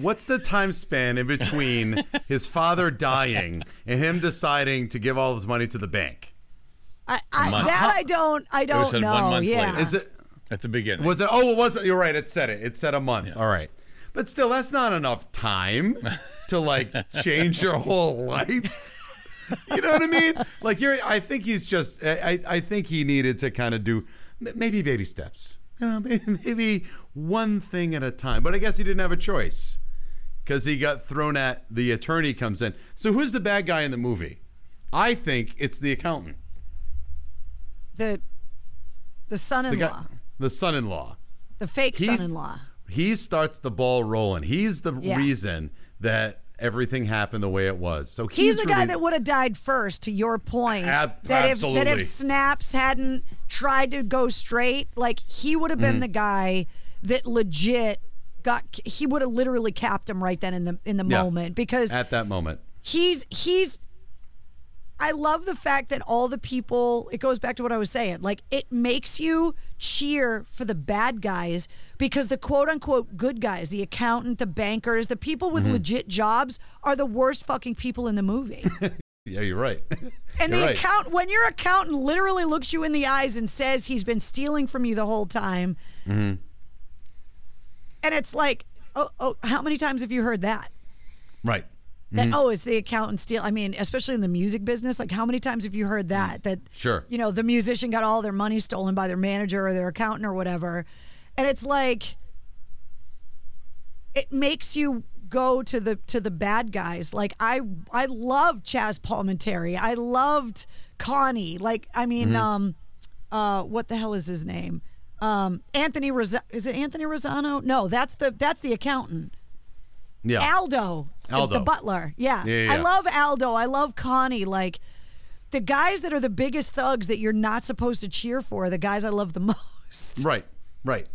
[SPEAKER 2] what's the time span in between his father dying and him deciding to give all his money to the bank?
[SPEAKER 4] I, I, that I don't, I don't
[SPEAKER 3] said
[SPEAKER 4] know.
[SPEAKER 3] one month
[SPEAKER 4] yeah,
[SPEAKER 3] later.
[SPEAKER 2] Is it
[SPEAKER 3] At the beginning.
[SPEAKER 2] was it? Oh, it was. You're right. It said it. It said a month. All right. But still, that's not enough time (laughs) to like change your whole life. You know what I mean? Like you're. I think he's just. I. I I think he needed to kind of do maybe baby steps. You know, maybe, maybe one thing at a time. But I guess he didn't have a choice because he got thrown at. The attorney comes in. So who's the bad guy in the movie? I think it's the accountant.
[SPEAKER 4] the the
[SPEAKER 2] The
[SPEAKER 4] son-in-law,
[SPEAKER 2] guy, the son-in-law.
[SPEAKER 4] the fake
[SPEAKER 2] He's-
[SPEAKER 4] son-in-law.
[SPEAKER 2] he starts the ball rolling. He's the
[SPEAKER 4] Yeah.
[SPEAKER 2] reason that everything happened the way it was. So
[SPEAKER 4] He's,
[SPEAKER 2] he's,
[SPEAKER 4] the guy that would have died first. To your point,
[SPEAKER 2] Ab-
[SPEAKER 4] that if that if Snaps hadn't tried to go straight, like he would have
[SPEAKER 2] Mm-hmm.
[SPEAKER 4] been the guy that legit got. He would have literally capped him right then in the in the
[SPEAKER 2] Yeah.
[SPEAKER 4] moment because
[SPEAKER 2] at that moment.
[SPEAKER 4] he's he's I love the fact that all the people it goes back to what I was saying. Like it makes you cheer for the bad guys because the quote unquote good guys, the accountant, the bankers, the people
[SPEAKER 2] Mm-hmm.
[SPEAKER 4] with legit jobs are the worst fucking people in the movie. (laughs)
[SPEAKER 2] Yeah, you're right. (laughs)
[SPEAKER 4] And (laughs)
[SPEAKER 2] You're
[SPEAKER 4] the
[SPEAKER 2] right.
[SPEAKER 4] account when your accountant literally looks you in the eyes and says he's been stealing from you the whole time.
[SPEAKER 2] Mm-hmm.
[SPEAKER 4] And it's like, oh, oh, how many times have you heard that?
[SPEAKER 2] right.
[SPEAKER 4] That oh, it's the accountant steal. I mean, especially in the music business, like how many times have you heard that? That
[SPEAKER 2] Sure.
[SPEAKER 4] you know, the musician got all their money stolen by their manager or their accountant or whatever, and it's like it makes you go to the to the bad guys. Like I I loved Chazz Palminteri. I loved Connie. Like I mean,
[SPEAKER 2] Mm-hmm.
[SPEAKER 4] um, uh, what the hell is his name? Um, Anthony Rosa- is it Anthony Rosano? No, that's the that's the accountant.
[SPEAKER 2] Yeah.
[SPEAKER 4] Aldo, the-
[SPEAKER 2] Aldo.
[SPEAKER 4] The, butler. Yeah.
[SPEAKER 2] Yeah, yeah,
[SPEAKER 4] I love Aldo. I love Connie. Like the guys that are the biggest thugs that you're not supposed to cheer for are the guys I love the (laughs) most.
[SPEAKER 2] right. Right.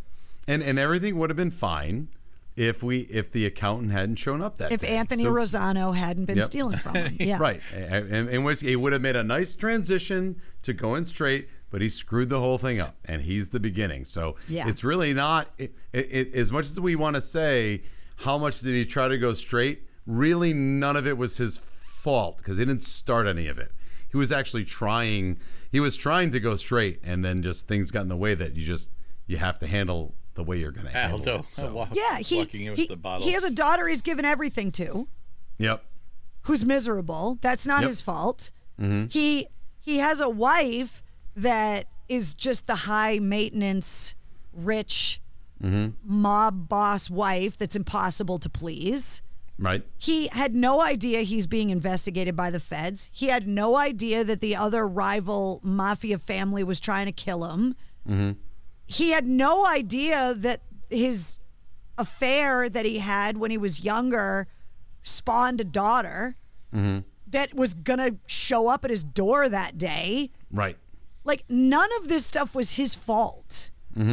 [SPEAKER 2] And and everything would have been fine if we if the accountant hadn't shown up that
[SPEAKER 4] If
[SPEAKER 2] day.
[SPEAKER 4] Anthony
[SPEAKER 2] So-
[SPEAKER 4] Rosano hadn't been
[SPEAKER 2] Yep.
[SPEAKER 4] stealing from him. (laughs) Yeah.
[SPEAKER 2] Right. And, and, and it would have made a nice transition to going straight, but he screwed the whole thing up, and he's the beginning. So
[SPEAKER 4] Yeah.
[SPEAKER 2] it's really not, it, it, it, as much as we want to say, how much did he try to go straight? Really, none of it was his fault because he didn't start any of it. He was actually trying, he was trying to go straight, and then just things got in the way that you just, you have to handle the way you're going to ah, handle
[SPEAKER 3] Aldo.
[SPEAKER 2] it. So, oh,
[SPEAKER 3] walk-
[SPEAKER 4] Yeah. He,
[SPEAKER 3] walking in with
[SPEAKER 4] he,
[SPEAKER 3] the bottle.
[SPEAKER 4] he has a daughter he's given everything to
[SPEAKER 2] yep.
[SPEAKER 4] who's miserable. That's not
[SPEAKER 2] Yep.
[SPEAKER 4] his fault. Mm-hmm. He he has a wife that is just the high maintenance, rich mm-hmm. mob boss wife that's impossible to please.
[SPEAKER 2] Right.
[SPEAKER 4] He had no idea he's being investigated by the feds. He had no idea that the other rival mafia family was trying to kill him. Mm-hmm. he had no idea that his affair that he had when he was younger spawned a daughter mm-hmm. that was gonna show up at his door that day.
[SPEAKER 2] Right.
[SPEAKER 4] Like none of this stuff was his fault.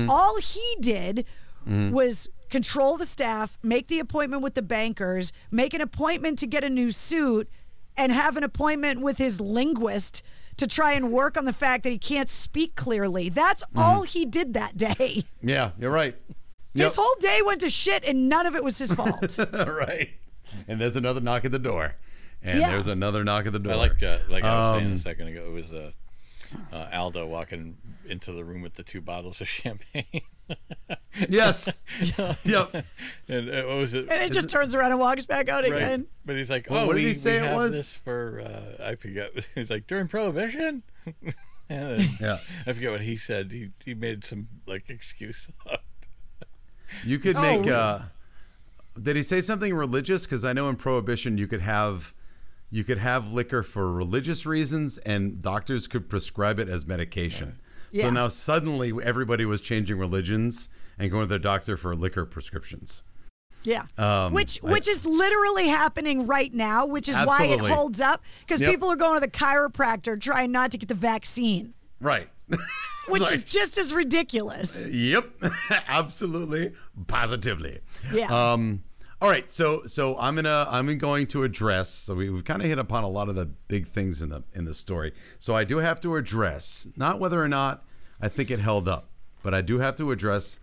[SPEAKER 4] All he did was control the staff, make the appointment with the bankers, make an appointment to get a new suit, and have an appointment with his linguist to try and work on the fact that he can't speak clearly. That's all he did that day. (laughs)
[SPEAKER 2] Yeah, you're right.
[SPEAKER 4] His whole day went to shit and none of it was his (laughs) fault.
[SPEAKER 2] right. And there's another knock at the door. And
[SPEAKER 4] Yeah.
[SPEAKER 2] there's another knock at the door.
[SPEAKER 3] I like, uh, like I was saying
[SPEAKER 2] Um,
[SPEAKER 3] a second ago, it was uh, uh, Aldo walking into the room with the two bottles of (laughs) champagne.
[SPEAKER 2] Yes. (laughs) yep.
[SPEAKER 3] and uh, what was it?
[SPEAKER 4] and it just turns around and walks back out
[SPEAKER 3] Right.
[SPEAKER 4] again.
[SPEAKER 3] But he's like,
[SPEAKER 2] Well,
[SPEAKER 3] "Oh,
[SPEAKER 2] what did
[SPEAKER 3] we,
[SPEAKER 2] he say it was?
[SPEAKER 3] this for uh, I forget." (laughs) He's like during Prohibition. and then
[SPEAKER 2] Yeah.
[SPEAKER 3] I forget what he said. He he made some like excuse up.
[SPEAKER 2] You could
[SPEAKER 4] Oh,
[SPEAKER 2] make.
[SPEAKER 4] really?
[SPEAKER 2] Uh, did he say something religious? Because I know in Prohibition you could have, you could have liquor for religious reasons, and doctors could prescribe it as medication.
[SPEAKER 4] Yeah.
[SPEAKER 2] So now suddenly everybody was changing religions and going to their doctor for liquor prescriptions.
[SPEAKER 4] Yeah.
[SPEAKER 2] Um,
[SPEAKER 4] which
[SPEAKER 2] I-
[SPEAKER 4] which is literally happening right now, which is why it holds up because
[SPEAKER 2] Yep.
[SPEAKER 4] people are going to the chiropractor trying not to get the vaccine,
[SPEAKER 2] Right. (laughs)
[SPEAKER 4] which is just as ridiculous.
[SPEAKER 2] Yep, (laughs) absolutely, positively.
[SPEAKER 4] Yeah.
[SPEAKER 2] Um. All right. So so I'm gonna I'm going to address. So we, we've kind of hit upon a lot of the big things in the in the story. So I do have to address not whether or not I think it held up, but I do have to address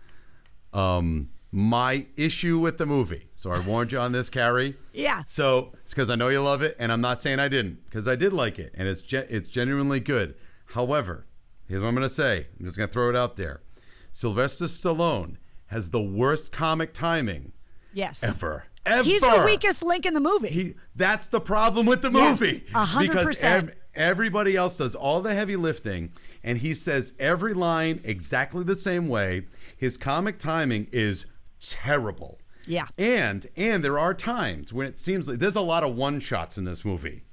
[SPEAKER 2] um my issue with the movie. So I warned you on this, Carrie.
[SPEAKER 4] Yeah.
[SPEAKER 2] So it's because I know you love it, and I'm not saying I didn't, because I did like it, and it's ge- it's genuinely good. However, here's what I'm gonna say. I'm just gonna throw it out there. Sylvester Stallone has the worst comic timing
[SPEAKER 4] Yes.
[SPEAKER 2] ever. Ever.
[SPEAKER 4] He's the weakest link in the movie.
[SPEAKER 2] He. That's the problem with the
[SPEAKER 4] Yes,
[SPEAKER 2] movie.
[SPEAKER 4] a hundred
[SPEAKER 2] Because
[SPEAKER 4] percent.
[SPEAKER 2] ev- everybody else does all the heavy lifting, and he says every line exactly the same way. His comic timing is terrible.
[SPEAKER 4] Yeah.
[SPEAKER 2] And and there are times when it seems like there's a lot of one shots in this movie.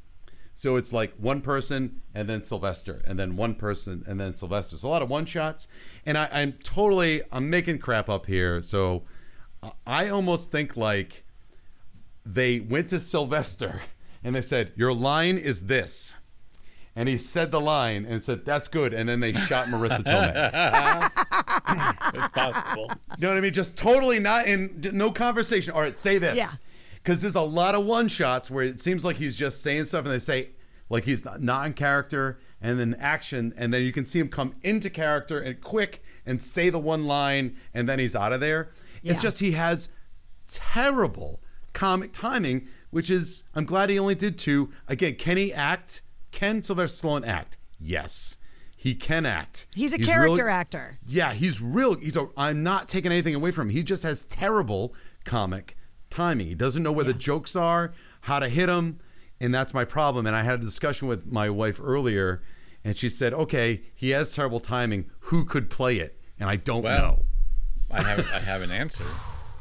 [SPEAKER 2] So it's like one person and then Sylvester and then one person and then Sylvester. It's a lot of one shots. And I, I'm totally I'm making crap up here. So I- I almost think like they went to Sylvester (laughs) and they said, Your line is this. And he said the line and said, That's good. And then they shot Marisa Tomei. (laughs)
[SPEAKER 3] It's possible.
[SPEAKER 2] You know what I mean? Just totally not in no conversation. All right, say this.
[SPEAKER 4] Yeah.
[SPEAKER 2] Because there's a lot of one shots where it seems like he's just saying stuff and they say like he's not, not in character and then action and then you can see him come into character and quick and say the one line and then he's out of there. It's just he has terrible comic timing, which is I'm glad he only did two. Again, can he act? Can Sylvester Stallone act? Yes. He can act.
[SPEAKER 4] He's a
[SPEAKER 2] really-
[SPEAKER 4] character actor.
[SPEAKER 2] yeah, he's real. He's a. I'm not taking anything away from him. He just has terrible comic timing. He doesn't know where the jokes are, how to hit them, and that's my problem. And I had a discussion with my wife earlier, and she said, "Okay, he has terrible timing. Who could play it?" And I don't
[SPEAKER 3] Well,
[SPEAKER 2] know.
[SPEAKER 3] I have I have an answer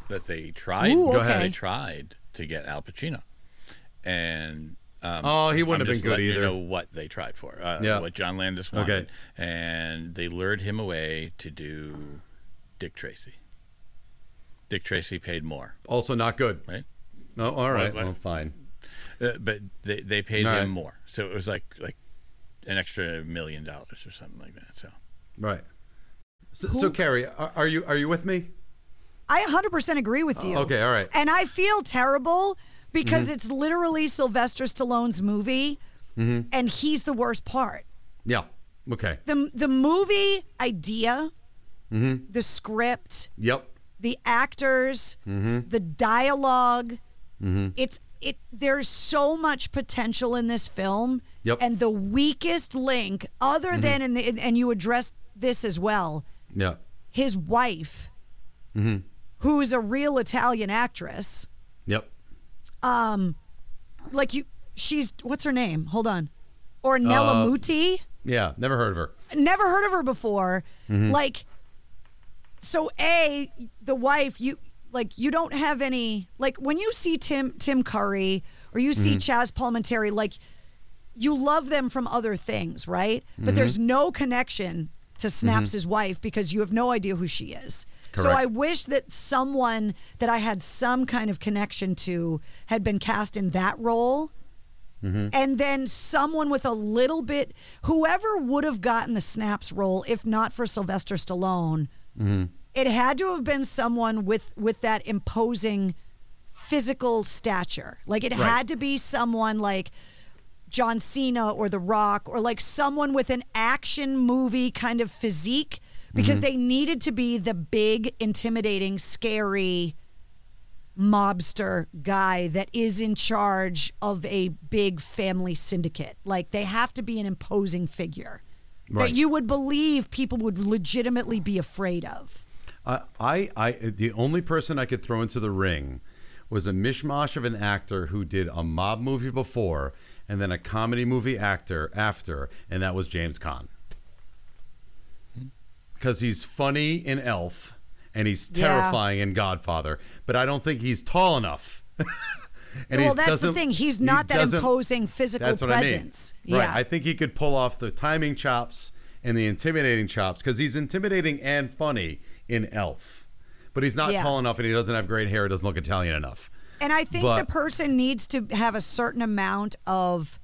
[SPEAKER 3] that they tried.
[SPEAKER 4] Ooh,
[SPEAKER 2] Go ahead.
[SPEAKER 3] They tried to get Al Pacino, and um,
[SPEAKER 2] Oh, he wouldn't
[SPEAKER 3] I'm
[SPEAKER 2] have been good
[SPEAKER 3] letting you
[SPEAKER 2] either.
[SPEAKER 3] know what they tried for. Uh,
[SPEAKER 2] Yeah.
[SPEAKER 3] what John Landis wanted,
[SPEAKER 2] Okay.
[SPEAKER 3] and they lured him away to do Dick Tracy. Dick Tracy paid more,
[SPEAKER 2] Also, not good.
[SPEAKER 3] right?
[SPEAKER 2] Oh, all right.
[SPEAKER 3] What- what-
[SPEAKER 2] Well, fine.
[SPEAKER 3] Uh, but they they paid
[SPEAKER 2] All
[SPEAKER 3] him
[SPEAKER 2] right.
[SPEAKER 3] more, so it was like like an extra million dollars or something like that. So
[SPEAKER 2] Right. So, so Carrie, are, are you are you with me?
[SPEAKER 4] I 100% agree with you.
[SPEAKER 2] Okay, all right.
[SPEAKER 4] And I feel terrible because
[SPEAKER 2] Mm-hmm.
[SPEAKER 4] it's literally Sylvester Stallone's movie
[SPEAKER 2] Mm-hmm.
[SPEAKER 4] and he's the worst part.
[SPEAKER 2] Yeah. Okay.
[SPEAKER 4] The the movie idea,
[SPEAKER 2] Mm-hmm.
[SPEAKER 4] the script,
[SPEAKER 2] Yep.
[SPEAKER 4] the actors,
[SPEAKER 2] Mm-hmm.
[SPEAKER 4] the dialog It's it. There's so much potential in this film,
[SPEAKER 2] Yep.
[SPEAKER 4] and the weakest link, other than in the and you addressed this as well,
[SPEAKER 2] Yeah.
[SPEAKER 4] his wife,
[SPEAKER 2] Mm-hmm.
[SPEAKER 4] who is a real Italian actress.
[SPEAKER 2] Yep.
[SPEAKER 4] Um, like you, she's what's her name? Hold on, Ornella
[SPEAKER 2] Uh,
[SPEAKER 4] Muti.
[SPEAKER 2] Yeah. Never heard of her.
[SPEAKER 4] never heard of her before. Like, so a the wife you like you don't have any like when you see Tim Tim Curry or you see Chazz Palminteri like you love them from other things, right? But there's no connection to Snaps' mm-hmm. his wife because you have no idea who she is. So I wish that someone that I had some kind of connection to had been cast in that role. Mm-hmm. And then someone with a little bit, whoever would have gotten the Snaps role, if not for Sylvester Stallone, mm-hmm. it had to have been someone with with that imposing physical stature. Like it
[SPEAKER 2] Right.
[SPEAKER 4] had to be someone like John Cena or The Rock or like someone with an action movie kind of physique because mm-hmm. they needed to be the big, intimidating, scary mobster guy that is in charge of a big family syndicate. Like they have to be an imposing figure
[SPEAKER 2] Right.
[SPEAKER 4] that you would believe people would legitimately be afraid of.
[SPEAKER 2] I, I, I, the only person I could throw into the ring was a mishmash of an actor who did a mob movie before and then a comedy movie actor after, and that was James Caan. Hmm. Because he's funny in Elf and he's
[SPEAKER 4] Yeah.
[SPEAKER 2] terrifying in Godfather, but I don't think he's tall enough. (laughs) and
[SPEAKER 4] well, that's the thing. He's
[SPEAKER 2] he
[SPEAKER 4] not that imposing physical
[SPEAKER 2] That's what
[SPEAKER 4] presence.
[SPEAKER 2] I mean. Right. I think he could pull off the timing chops and the intimidating chops because he's intimidating and funny in Elf. But he's not
[SPEAKER 4] Yeah.
[SPEAKER 2] tall enough and he doesn't have great hair. Doesn't look Italian enough.
[SPEAKER 4] And I think
[SPEAKER 2] But-
[SPEAKER 4] the person needs to have a certain amount of.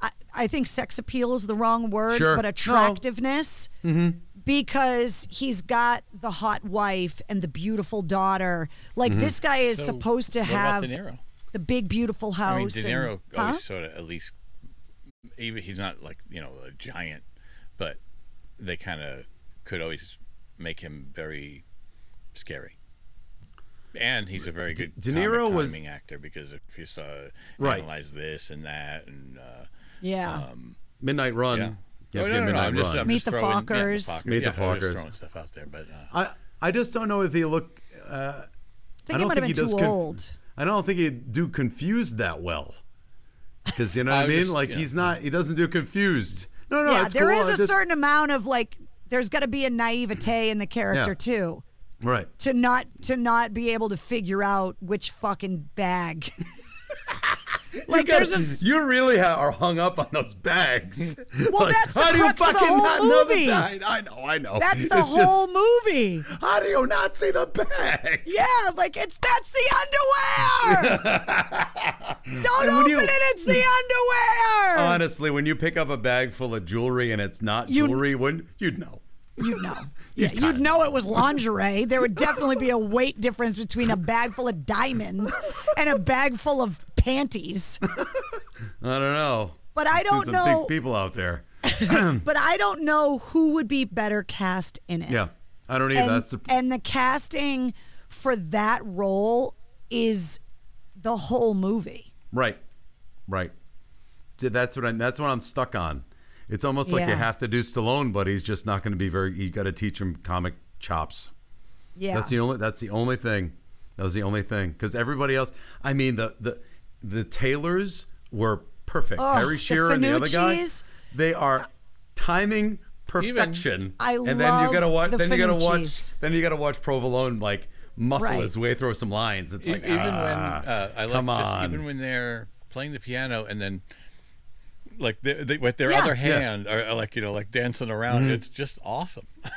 [SPEAKER 4] I, I think sex appeal is the wrong word,
[SPEAKER 2] Sure.
[SPEAKER 4] but
[SPEAKER 2] No.
[SPEAKER 4] attractiveness. Mm-hmm. Because he's got the hot wife and the beautiful daughter. Like mm-hmm. this guy is
[SPEAKER 3] So,
[SPEAKER 4] supposed to have
[SPEAKER 3] De Niro?
[SPEAKER 4] the big beautiful house.
[SPEAKER 3] I mean, De Niro
[SPEAKER 4] and,
[SPEAKER 3] always
[SPEAKER 4] Huh?
[SPEAKER 3] sort of at least, even he's not like you know a giant, but they kind of could always make him very scary. And he's a very good
[SPEAKER 2] De
[SPEAKER 3] comic
[SPEAKER 2] Niro was-
[SPEAKER 3] timing actor because if you saw
[SPEAKER 2] Right.
[SPEAKER 3] analyze this and that and uh,
[SPEAKER 4] Yeah.
[SPEAKER 2] Midnight Run.
[SPEAKER 3] yeah.
[SPEAKER 2] You
[SPEAKER 3] Oh,
[SPEAKER 2] to
[SPEAKER 3] no,
[SPEAKER 2] get
[SPEAKER 3] no, no,
[SPEAKER 2] Midnight
[SPEAKER 3] I'm just,
[SPEAKER 2] Run.
[SPEAKER 3] I'm
[SPEAKER 4] Meet
[SPEAKER 3] just
[SPEAKER 4] the
[SPEAKER 3] throwing,
[SPEAKER 4] Fockers.
[SPEAKER 3] Yeah, the
[SPEAKER 2] Meet the
[SPEAKER 3] yeah, I'm just
[SPEAKER 2] Fockers.
[SPEAKER 3] throwing stuff out there, but uh,
[SPEAKER 2] I, I just don't know if he look. Uh,
[SPEAKER 4] I
[SPEAKER 2] I
[SPEAKER 4] think he
[SPEAKER 2] don't
[SPEAKER 4] might have
[SPEAKER 2] think
[SPEAKER 4] been
[SPEAKER 2] he
[SPEAKER 4] too
[SPEAKER 2] does conf-
[SPEAKER 4] old.
[SPEAKER 2] I don't think he'd do confused that well. Because you know (laughs) what I
[SPEAKER 3] I
[SPEAKER 2] mean?
[SPEAKER 3] just-
[SPEAKER 2] like
[SPEAKER 3] yeah.
[SPEAKER 2] he's not. He doesn't do confused. No, no.
[SPEAKER 4] yeah,
[SPEAKER 2] it's
[SPEAKER 4] there
[SPEAKER 2] cool.
[SPEAKER 4] is
[SPEAKER 2] I
[SPEAKER 4] a
[SPEAKER 2] just-
[SPEAKER 4] certain amount of like. There's got to be a naivete in the character
[SPEAKER 2] Yeah.
[SPEAKER 4] too.
[SPEAKER 2] Right.
[SPEAKER 4] to not to not be able to figure out which fucking bag. (laughs) like
[SPEAKER 2] you, gotta-
[SPEAKER 4] there's a
[SPEAKER 2] you really ha- are hung up on those bags.
[SPEAKER 4] Well, (laughs)
[SPEAKER 2] Like,
[SPEAKER 4] that's the
[SPEAKER 2] how do you
[SPEAKER 4] crux of the
[SPEAKER 2] fucking not know the
[SPEAKER 4] movie.
[SPEAKER 2] I know, I know.
[SPEAKER 4] that's the
[SPEAKER 2] It's just,
[SPEAKER 4] whole movie.
[SPEAKER 2] how do you not see the bag?
[SPEAKER 4] Yeah, like it's that's the underwear. (laughs) Don't open
[SPEAKER 2] you-
[SPEAKER 4] it. It's the underwear.
[SPEAKER 2] Honestly, when you pick up a bag full of jewelry and it's not
[SPEAKER 4] You-
[SPEAKER 2] jewelry, wouldn't you'd know?
[SPEAKER 4] You'd know. Yeah,
[SPEAKER 2] kinda
[SPEAKER 4] you'd know it was (laughs) lingerie. There would definitely be a weight difference between a bag full of diamonds and a bag full of panties. (laughs)
[SPEAKER 2] I don't know.
[SPEAKER 4] But I don't know.
[SPEAKER 2] big people out there. (clears throat) (clears throat)
[SPEAKER 4] But I don't know who would be better cast in it.
[SPEAKER 2] Yeah, I don't either.
[SPEAKER 4] and,
[SPEAKER 2] That's the
[SPEAKER 4] and the casting for that role is the whole movie.
[SPEAKER 2] right, right. That's what I. That's what I'm stuck on. It's almost like you have to do Stallone, but he's just not going to be very. You got to teach him comic chops.
[SPEAKER 4] Yeah.
[SPEAKER 2] That's the only. That's the only thing. That was the only thing because everybody else. I mean, the the the tailors were perfect.
[SPEAKER 4] Oh,
[SPEAKER 2] Harry
[SPEAKER 4] the
[SPEAKER 2] Shearer and the other guy. They are timing perfection.
[SPEAKER 4] I
[SPEAKER 2] and then you gotta
[SPEAKER 4] love
[SPEAKER 2] watch.
[SPEAKER 4] the
[SPEAKER 2] Then you gotta watch. Then you gotta watch Provolone like muscle
[SPEAKER 4] Right.
[SPEAKER 2] his way through some lines. It's like
[SPEAKER 3] even
[SPEAKER 2] ah,
[SPEAKER 3] when uh, I like
[SPEAKER 2] come
[SPEAKER 3] just even when they're playing the piano and then like they, they, with their
[SPEAKER 4] Yeah.
[SPEAKER 3] other hand are, are like you know like dancing around it's just awesome (laughs)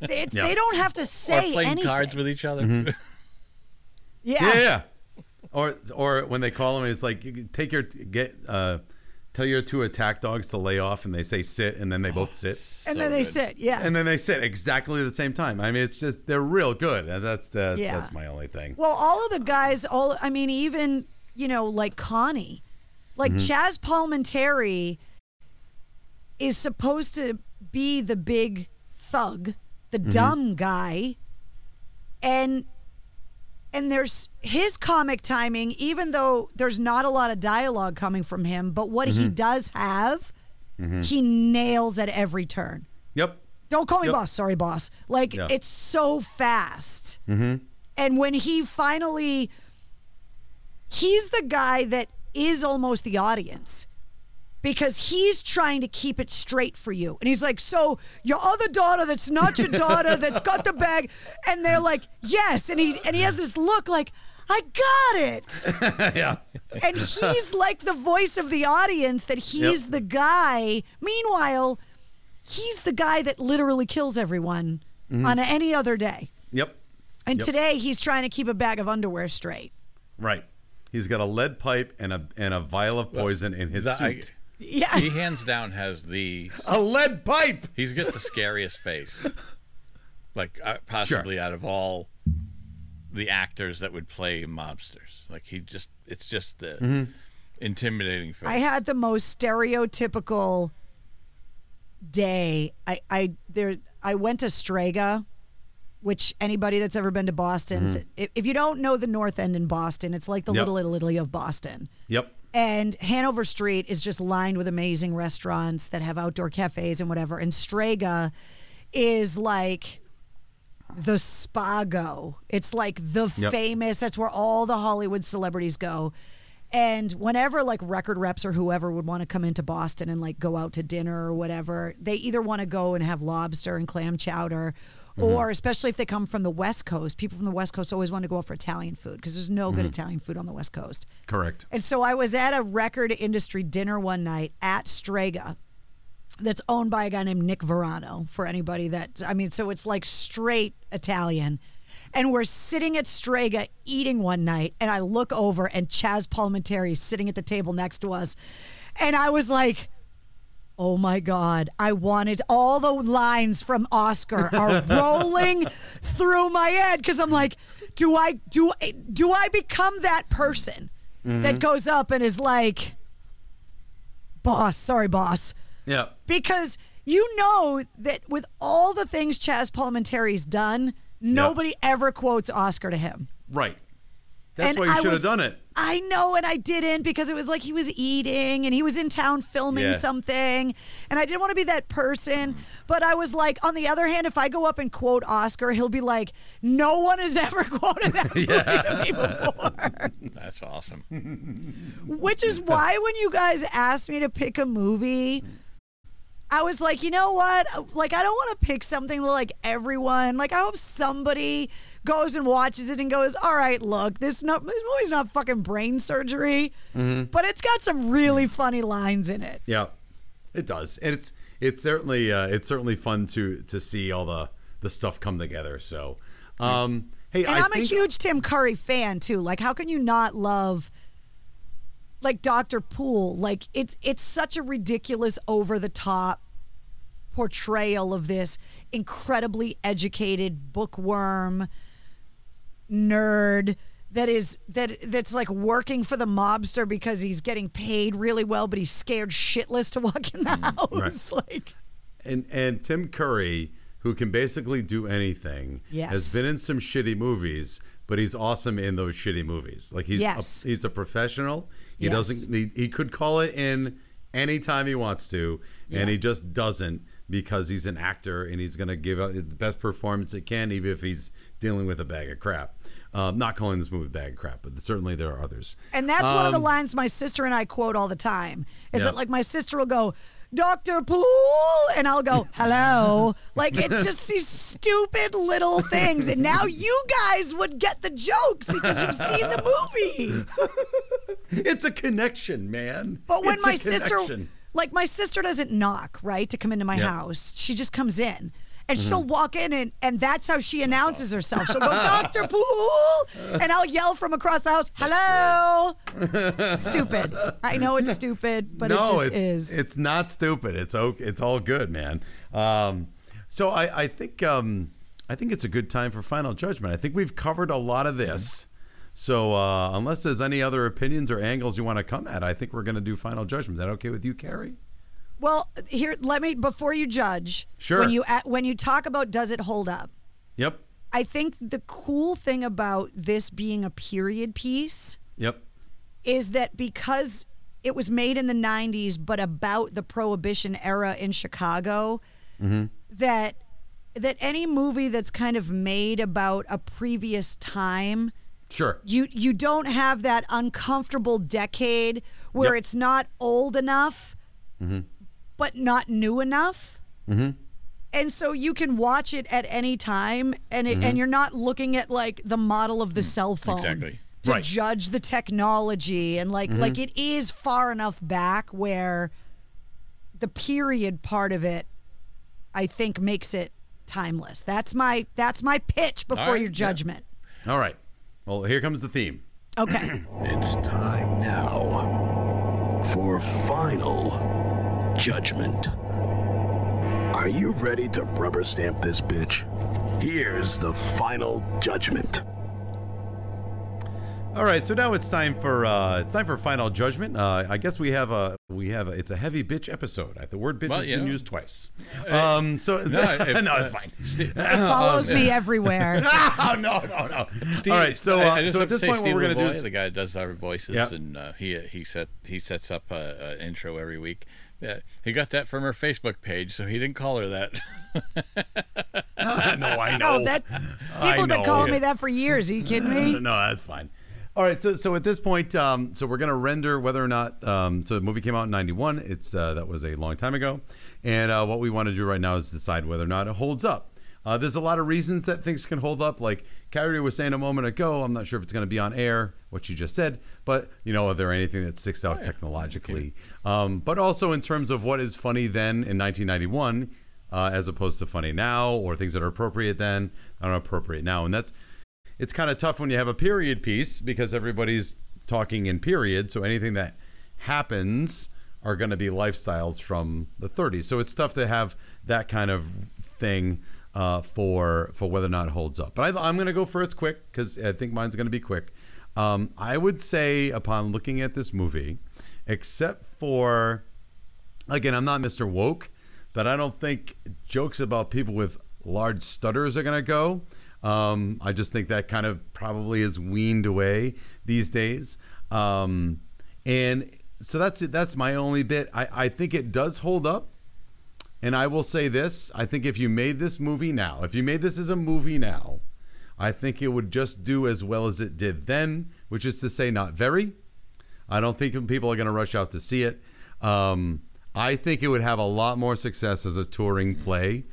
[SPEAKER 4] It's,
[SPEAKER 2] Yeah.
[SPEAKER 4] They don't have to
[SPEAKER 3] or
[SPEAKER 4] say
[SPEAKER 3] playing
[SPEAKER 4] anything.
[SPEAKER 3] cards with each other
[SPEAKER 2] Mm-hmm. (laughs)
[SPEAKER 4] yeah.
[SPEAKER 2] yeah, yeah. Or or when they call them, it's like you can take your get uh, tell your two attack dogs to lay off, and they say sit, and then they both sit,
[SPEAKER 4] And
[SPEAKER 3] So
[SPEAKER 4] then they
[SPEAKER 3] good.
[SPEAKER 4] sit. Yeah.
[SPEAKER 2] and then they sit exactly at the same time. I mean, it's just they're real good, and that's the,
[SPEAKER 4] Yeah.
[SPEAKER 2] that's my only thing.
[SPEAKER 4] well, all of the guys, all I mean, even you know, like Connie, like
[SPEAKER 2] Mm-hmm.
[SPEAKER 4] Chazz Palminteri is supposed to be the big thug, the
[SPEAKER 2] Mm-hmm.
[SPEAKER 4] dumb guy, and and there's his comic timing, even though there's not a lot of dialogue coming from him, but what he
[SPEAKER 2] Mm-hmm.
[SPEAKER 4] does have, he nails at every turn.
[SPEAKER 2] Yep.
[SPEAKER 4] Don't call me
[SPEAKER 2] Yep.
[SPEAKER 4] boss. Sorry, boss. Like
[SPEAKER 2] Yeah.
[SPEAKER 4] it's so fast. Mm-hmm. And when he finally, he's the guy that is almost the audience because he's trying to keep it straight for you. And he's like, So your other daughter that's not your (laughs) daughter that's got the bag. And they're like, Yes. And he and he has this look like, I got it. (laughs)
[SPEAKER 2] yeah.
[SPEAKER 4] And he's like the voice of the audience that he's
[SPEAKER 2] Yep.
[SPEAKER 4] the guy. Meanwhile, he's the guy that literally kills everyone mm-hmm. on any other day.
[SPEAKER 2] Yep.
[SPEAKER 4] And
[SPEAKER 2] Yep.
[SPEAKER 4] today he's trying to keep a bag of underwear straight.
[SPEAKER 2] Right. He's got a lead pipe and a and a vial of poison in his
[SPEAKER 3] The- I-
[SPEAKER 2] suit.
[SPEAKER 4] Yeah.
[SPEAKER 3] he hands down has the (laughs)
[SPEAKER 2] a lead pipe.
[SPEAKER 3] he's got the scariest face, like uh, possibly out of all the actors that would play mobsters. Like he just it's just the
[SPEAKER 2] Mm-hmm.
[SPEAKER 3] intimidating face.
[SPEAKER 4] I had the most stereotypical day. I I there I went to Strega, which anybody that's ever been to Boston, th- if, you don't know the North End in Boston, it's like the
[SPEAKER 2] Mm-hmm. Yep.
[SPEAKER 4] Little Italy of Boston.
[SPEAKER 2] Yep.
[SPEAKER 4] And Hanover Street is just lined with amazing restaurants that have outdoor cafes and whatever. And Strega is like the Spago. It's like the
[SPEAKER 2] Yep.
[SPEAKER 4] famous, that's where all the Hollywood celebrities go. And whenever like record reps or whoever would want to come into Boston and like go out to dinner or whatever, they either want to go and have lobster and clam chowder, Mm-hmm. or especially if they come from the West Coast, people from the West Coast always want to go out for Italian food because there's no good mm-hmm. Italian food on the West Coast.
[SPEAKER 2] Correct.
[SPEAKER 4] And so I was at a record industry dinner one night at Strega that's owned by a guy named Nick Varano for anybody that I mean so it's like straight Italian. And we're sitting at Strega eating one night and I look over and Chazz Palminteri is sitting at the table next to us. And I was like Oh my God. I wanted all the lines from Oscar are (laughs) rolling through my head because I'm like, do I do do I become that person that mm-hmm. goes up and is like, boss, sorry, boss.
[SPEAKER 2] Yeah.
[SPEAKER 4] Because you know that with all the things Chazz Palminteri's done, nobody ever quotes Oscar to him.
[SPEAKER 2] Right. That's
[SPEAKER 4] And
[SPEAKER 2] why you should have done it.
[SPEAKER 4] I know, and I didn't because it was like he was eating and he was in town filming
[SPEAKER 2] Yeah.
[SPEAKER 4] something, and I didn't want to be that person. But I was like, on the other hand, if I go up and quote Oscar, he'll be like, "No one has ever (laughs) quoted that (laughs) movie to me before." (laughs)
[SPEAKER 3] That's awesome.
[SPEAKER 4] Which is why when you guys asked me to pick a movie, I was like, you know what? Like, I don't want to pick something like everyone. Like, I hope somebody goes and watches it and goes, "All right, look, this no, this movie's not fucking brain surgery, but it's got some really funny lines in it."
[SPEAKER 2] Yeah, it does, and it's it's certainly uh, it's certainly fun to to see all the the stuff come together. So, um, hey,
[SPEAKER 4] And
[SPEAKER 2] I
[SPEAKER 4] I'm a huge Tim Curry fan too. Like, how can you not love? Like Dr. Poole, like it's it's such a ridiculous, over the top portrayal of this incredibly educated bookworm nerd that is that that's like working for the mobster because he's getting paid really well, but he's scared shitless to walk in the mm, house. (laughs) Like,
[SPEAKER 2] and and Tim Curry, who can basically do anything,
[SPEAKER 4] Yes.
[SPEAKER 2] has been in some shitty movies, but he's awesome in those shitty movies. Like he's
[SPEAKER 4] Yes.
[SPEAKER 2] a, he's a professional. He
[SPEAKER 4] Yes.
[SPEAKER 2] doesn't. He, he could call it in anytime he wants to, and he just doesn't because he's an actor and he's going to give out the best performance he can, even if he's dealing with a bag of crap. Um, not calling this movie a bag of crap, but certainly there are others.
[SPEAKER 4] And that's one of the
[SPEAKER 2] Um,
[SPEAKER 4] lines my sister and I quote all the time. Is
[SPEAKER 2] Yeah.
[SPEAKER 4] that like my sister will go, Dr. Poole, and I'll go, hello. (laughs) like it's just these stupid little things. And now you guys would get the jokes because you've seen the movie. (laughs)
[SPEAKER 2] It's a connection, man.
[SPEAKER 4] But when
[SPEAKER 2] It's
[SPEAKER 4] my sister, like my sister doesn't knock, right, to come into my
[SPEAKER 2] Yeah.
[SPEAKER 4] house, she just comes in. And
[SPEAKER 2] Mm-hmm.
[SPEAKER 4] she'll walk in and, and that's how she announces herself. She'll go, (laughs) Dr. Poole. And I'll yell from across the house, hello. stupid. I know it's (laughs) stupid, but it just
[SPEAKER 2] it's,
[SPEAKER 4] is.
[SPEAKER 2] It's not stupid. It's okay. It's all good, man. Um, so I, I think um, I think it's a good time for final judgment. I think we've covered a lot of this. So uh, unless there's any other opinions or angles you want to come at, I think we're going to do final judgment. Is that okay with you, Carrie?
[SPEAKER 4] Well, here, let me, before you judge,
[SPEAKER 2] Sure.
[SPEAKER 4] when you, when you talk about does it hold up,
[SPEAKER 2] Yep.
[SPEAKER 4] I think the cool thing about this being a period piece
[SPEAKER 2] Yep.
[SPEAKER 4] is that because it was made in the 90s but about the prohibition era in Chicago mm-hmm. that that any movie that's kind of made about a previous time
[SPEAKER 2] Sure.
[SPEAKER 4] you you don't have that uncomfortable decade where
[SPEAKER 2] Yep.
[SPEAKER 4] it's not old enough mm-hmm. But not new enough mm-hmm. and so you can watch it at any time and it, and mm-hmm. you're not looking at like the model of the mm, cell phone
[SPEAKER 3] Exactly.
[SPEAKER 4] to
[SPEAKER 2] Right.
[SPEAKER 4] judge the technology and like mm-hmm. like it is far enough back where the period part of it I think makes it timeless. That's my that's my pitch before
[SPEAKER 3] right,
[SPEAKER 4] your
[SPEAKER 3] yeah.
[SPEAKER 4] judgment.
[SPEAKER 2] All right. Well, here comes the theme.
[SPEAKER 4] Okay. (clears throat)
[SPEAKER 1] It's time now for final judgment. Are you ready to rubber stamp this bitch? Here's the final judgment.
[SPEAKER 2] All right, so now it's time for uh, it's time for final judgment. Uh, I guess we have a we have a, it's a heavy bitch episode. The word bitch
[SPEAKER 3] Well,
[SPEAKER 2] has been
[SPEAKER 3] know.
[SPEAKER 2] used twice. Um, so
[SPEAKER 3] No, (laughs) if-
[SPEAKER 2] no, it's
[SPEAKER 3] uh,
[SPEAKER 2] fine. (laughs)
[SPEAKER 4] It follows me everywhere.
[SPEAKER 2] oh (laughs) no, no, no.
[SPEAKER 3] Steve,
[SPEAKER 2] All right, so uh,
[SPEAKER 3] I just
[SPEAKER 2] so at this
[SPEAKER 3] say
[SPEAKER 2] point, what we're gonna do is
[SPEAKER 3] the guy does our voices,
[SPEAKER 2] Yep.
[SPEAKER 3] and uh, he he set he sets up an intro every week. Yeah, he got that from her Facebook page, so he didn't call her that. (laughs)
[SPEAKER 2] no, I know.
[SPEAKER 4] Oh, that
[SPEAKER 2] I
[SPEAKER 4] people have been
[SPEAKER 2] know.
[SPEAKER 4] calling me that for years. Are you kidding me?
[SPEAKER 2] no, that's fine. All right, so so at this point, um, so we're gonna render whether or not. Um, so the movie came out in '91. It's uh, that was a long time ago, and uh, what we want to do right now is decide whether or not it holds up. Uh, there's a lot of reasons that things can hold up. Like Carrie was saying a moment ago, I'm not sure if it's going to be on air, what you just said, but you know, are there anything that sticks out technologically? Um, but also in terms of what is funny then in 1991, uh, as opposed to funny now, or things that are appropriate then, are appropriate now, and that's it's kind of tough when you have a period piece because everybody's talking in period. So anything that happens are going to be lifestyles from the 30s. So it's tough to have that kind of thing uh, for for whether or not it holds up. But I, I'm going to go first quick because I think mine's going to be quick. Um, I would say upon looking at this movie, except for again, I'm not Mr. Woke, but I don't think jokes about people with large stutters are going to go. Um, I just think that kind of probably is weaned away these days. Um, and so that's it. That's my only bit. I, I think it does hold up. And I will say this I think if you made this movie now, if you made this as a movie now, I think it would just do as well as it did then, which is to say, not very. I don't think people are going to rush out to see it. Um, I think it would have a lot more success as a touring play,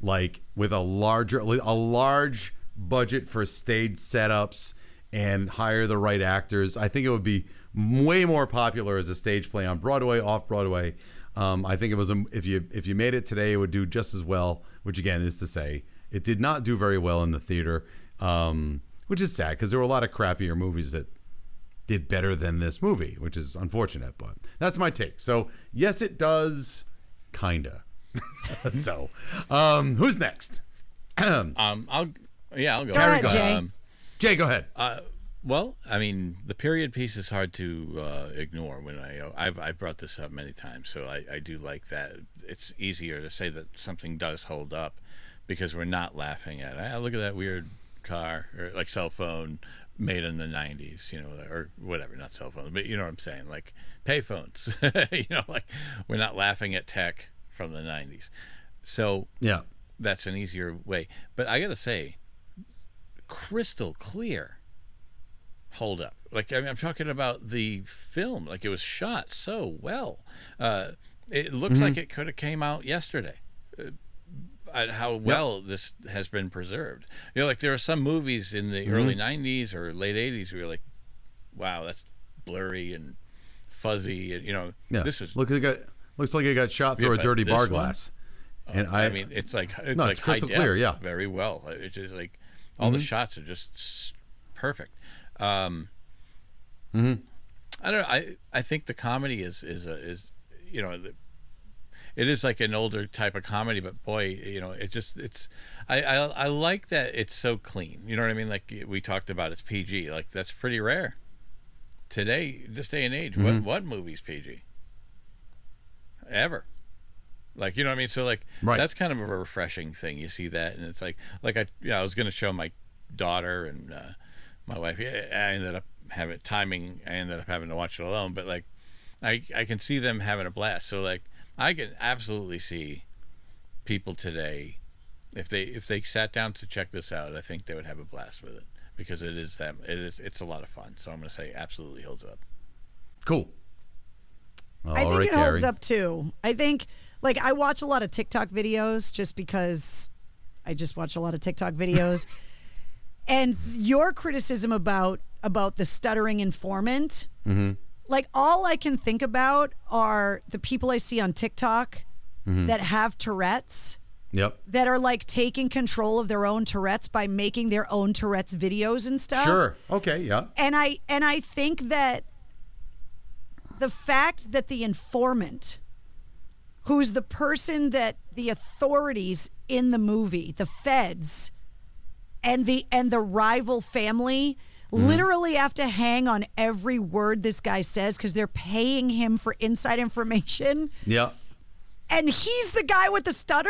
[SPEAKER 2] like with a larger, a large budget for stage setups and hire the right actors. I think it would be way more popular as a stage play on Broadway, off Broadway. Um, I think it was a, if you if you made it today, it would do just as well. Which again is to say, it did not do very well in the theater, um, which is sad because there were a lot of crappier movies that did better than this movie, which is unfortunate, but that's my take. So yes, it does, kinda. (laughs) so, um, who's next? (clears throat)
[SPEAKER 3] um, I'll yeah, I'll go.
[SPEAKER 4] Go ahead, Jay.
[SPEAKER 3] Um,
[SPEAKER 2] Jay, go ahead.
[SPEAKER 3] Uh, well, I mean, the period piece is hard to uh, ignore. When I uh, I've, I've brought this up many times, so I, I do like that. It's easier to say that something does hold up because we're not laughing at. Ah, look at that weird car or like cell phone made in the '90s, you know, or whatever. Not cell phones but you know what I'm saying, like payphones. (laughs) you know, like we're not laughing at tech from the '90s. So
[SPEAKER 2] yeah,
[SPEAKER 3] that's an easier way. But I got to say, crystal clear hold up. Like I mean, I'm talking about the film. Like it was shot so well. Uh, it looks like it could have came out yesterday. Uh, how well this has been preserved. You know, like there are some movies in the early '90s or late '80s where you're like, "Wow, that's blurry and fuzzy," and you know,
[SPEAKER 2] yeah.
[SPEAKER 3] this was.
[SPEAKER 2] Look, it got looks like it got shot through
[SPEAKER 3] Yeah,
[SPEAKER 2] a dirty bar
[SPEAKER 3] one-
[SPEAKER 2] glass. And
[SPEAKER 3] I,
[SPEAKER 2] I,
[SPEAKER 3] mean, it's like it's
[SPEAKER 2] No,
[SPEAKER 3] like
[SPEAKER 2] it's crystal clear, yeah. Mm-hmm.
[SPEAKER 3] very well. It's just like all the shots are just perfect. Um,
[SPEAKER 2] Mm-hmm.
[SPEAKER 3] I don't know. I I think the comedy is is a, is you know the, it is like an older type of comedy, but boy, you know, it just it's I, I I like that it's so clean. You know what I mean? Like we talked about, it's PG. Like that's pretty rare today, this day and age.
[SPEAKER 2] Mm-hmm.
[SPEAKER 3] What what movie's PG? Ever? Like you know what I mean? So like
[SPEAKER 2] Right.
[SPEAKER 3] that's kind of a refreshing thing. You see that, and it's like like I you know I was going to show my daughter and uh, my wife. Yeah, I ended up having timing. I ended up having to watch it alone, but like I I can see them having a blast. So like I can absolutely see people today if they if they sat down to check this out, I think they would have a blast with it because it is that it is it's a lot of fun. So I'm going to say absolutely holds up.
[SPEAKER 2] cool.
[SPEAKER 4] I think
[SPEAKER 2] right,
[SPEAKER 4] it holds up too. I think like I watch a lot of TikTok videos just because I just watch a lot of TikTok videos. (laughs) and your criticism about about the stuttering informant,
[SPEAKER 2] Mm-hmm.
[SPEAKER 4] like all I can think about are the people I see on TikTok that have Tourette's
[SPEAKER 2] Yep.
[SPEAKER 4] that are like taking control of their own Tourette's by making their own Tourette's videos and stuff.
[SPEAKER 2] Sure. Okay. Yeah.
[SPEAKER 4] And I and I think that the fact that the informant who's the person that the authorities in the movie, the feds and the and the rival family mm-hmm. literally have to hang on every word this guy says cuz they're paying him for inside information
[SPEAKER 2] Yeah.
[SPEAKER 4] and he's the guy with the stutter?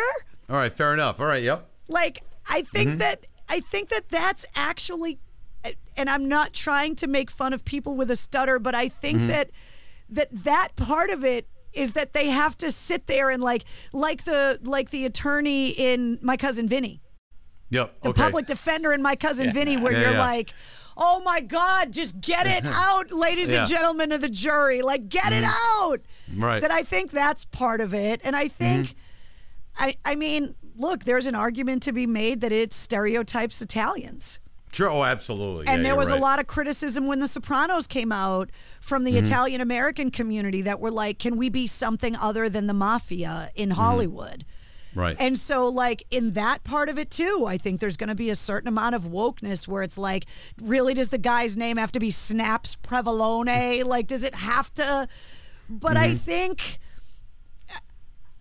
[SPEAKER 2] All right. Fair enough. All right. Yep.
[SPEAKER 4] like i think mm-hmm. that i think that that's actually and i'm not trying to make fun of people with a stutter but i think mm-hmm. that that that part of it is that they have to sit there and like like the like the attorney in my cousin vinny
[SPEAKER 2] Yep.
[SPEAKER 4] the
[SPEAKER 2] okay.
[SPEAKER 4] public defender and my cousin vinny where
[SPEAKER 2] Yeah,
[SPEAKER 4] you're
[SPEAKER 2] yeah.
[SPEAKER 4] like oh my god just get it (laughs) out ladies
[SPEAKER 2] Yeah.
[SPEAKER 4] and gentlemen of the jury like get it out
[SPEAKER 2] Right.
[SPEAKER 4] that i think that's part of it and i think I, I mean, look, there's an argument to be made that it stereotypes Italians.
[SPEAKER 2] Sure. Oh, absolutely.
[SPEAKER 4] And
[SPEAKER 2] Yeah,
[SPEAKER 4] there
[SPEAKER 2] you're
[SPEAKER 4] was a lot of criticism when The Sopranos came out from
[SPEAKER 2] Mm-hmm.
[SPEAKER 4] the Italian American community that were like, can we be something other than the mafia in
[SPEAKER 2] Mm-hmm.
[SPEAKER 4] Hollywood?
[SPEAKER 2] Right.
[SPEAKER 4] And so, like, in that part of it, too, I think there's going to be a certain amount of wokeness where it's like, really, does the guy's name have to be Snaps Provolone? (laughs) like, does it have to? But I mm-hmm. think.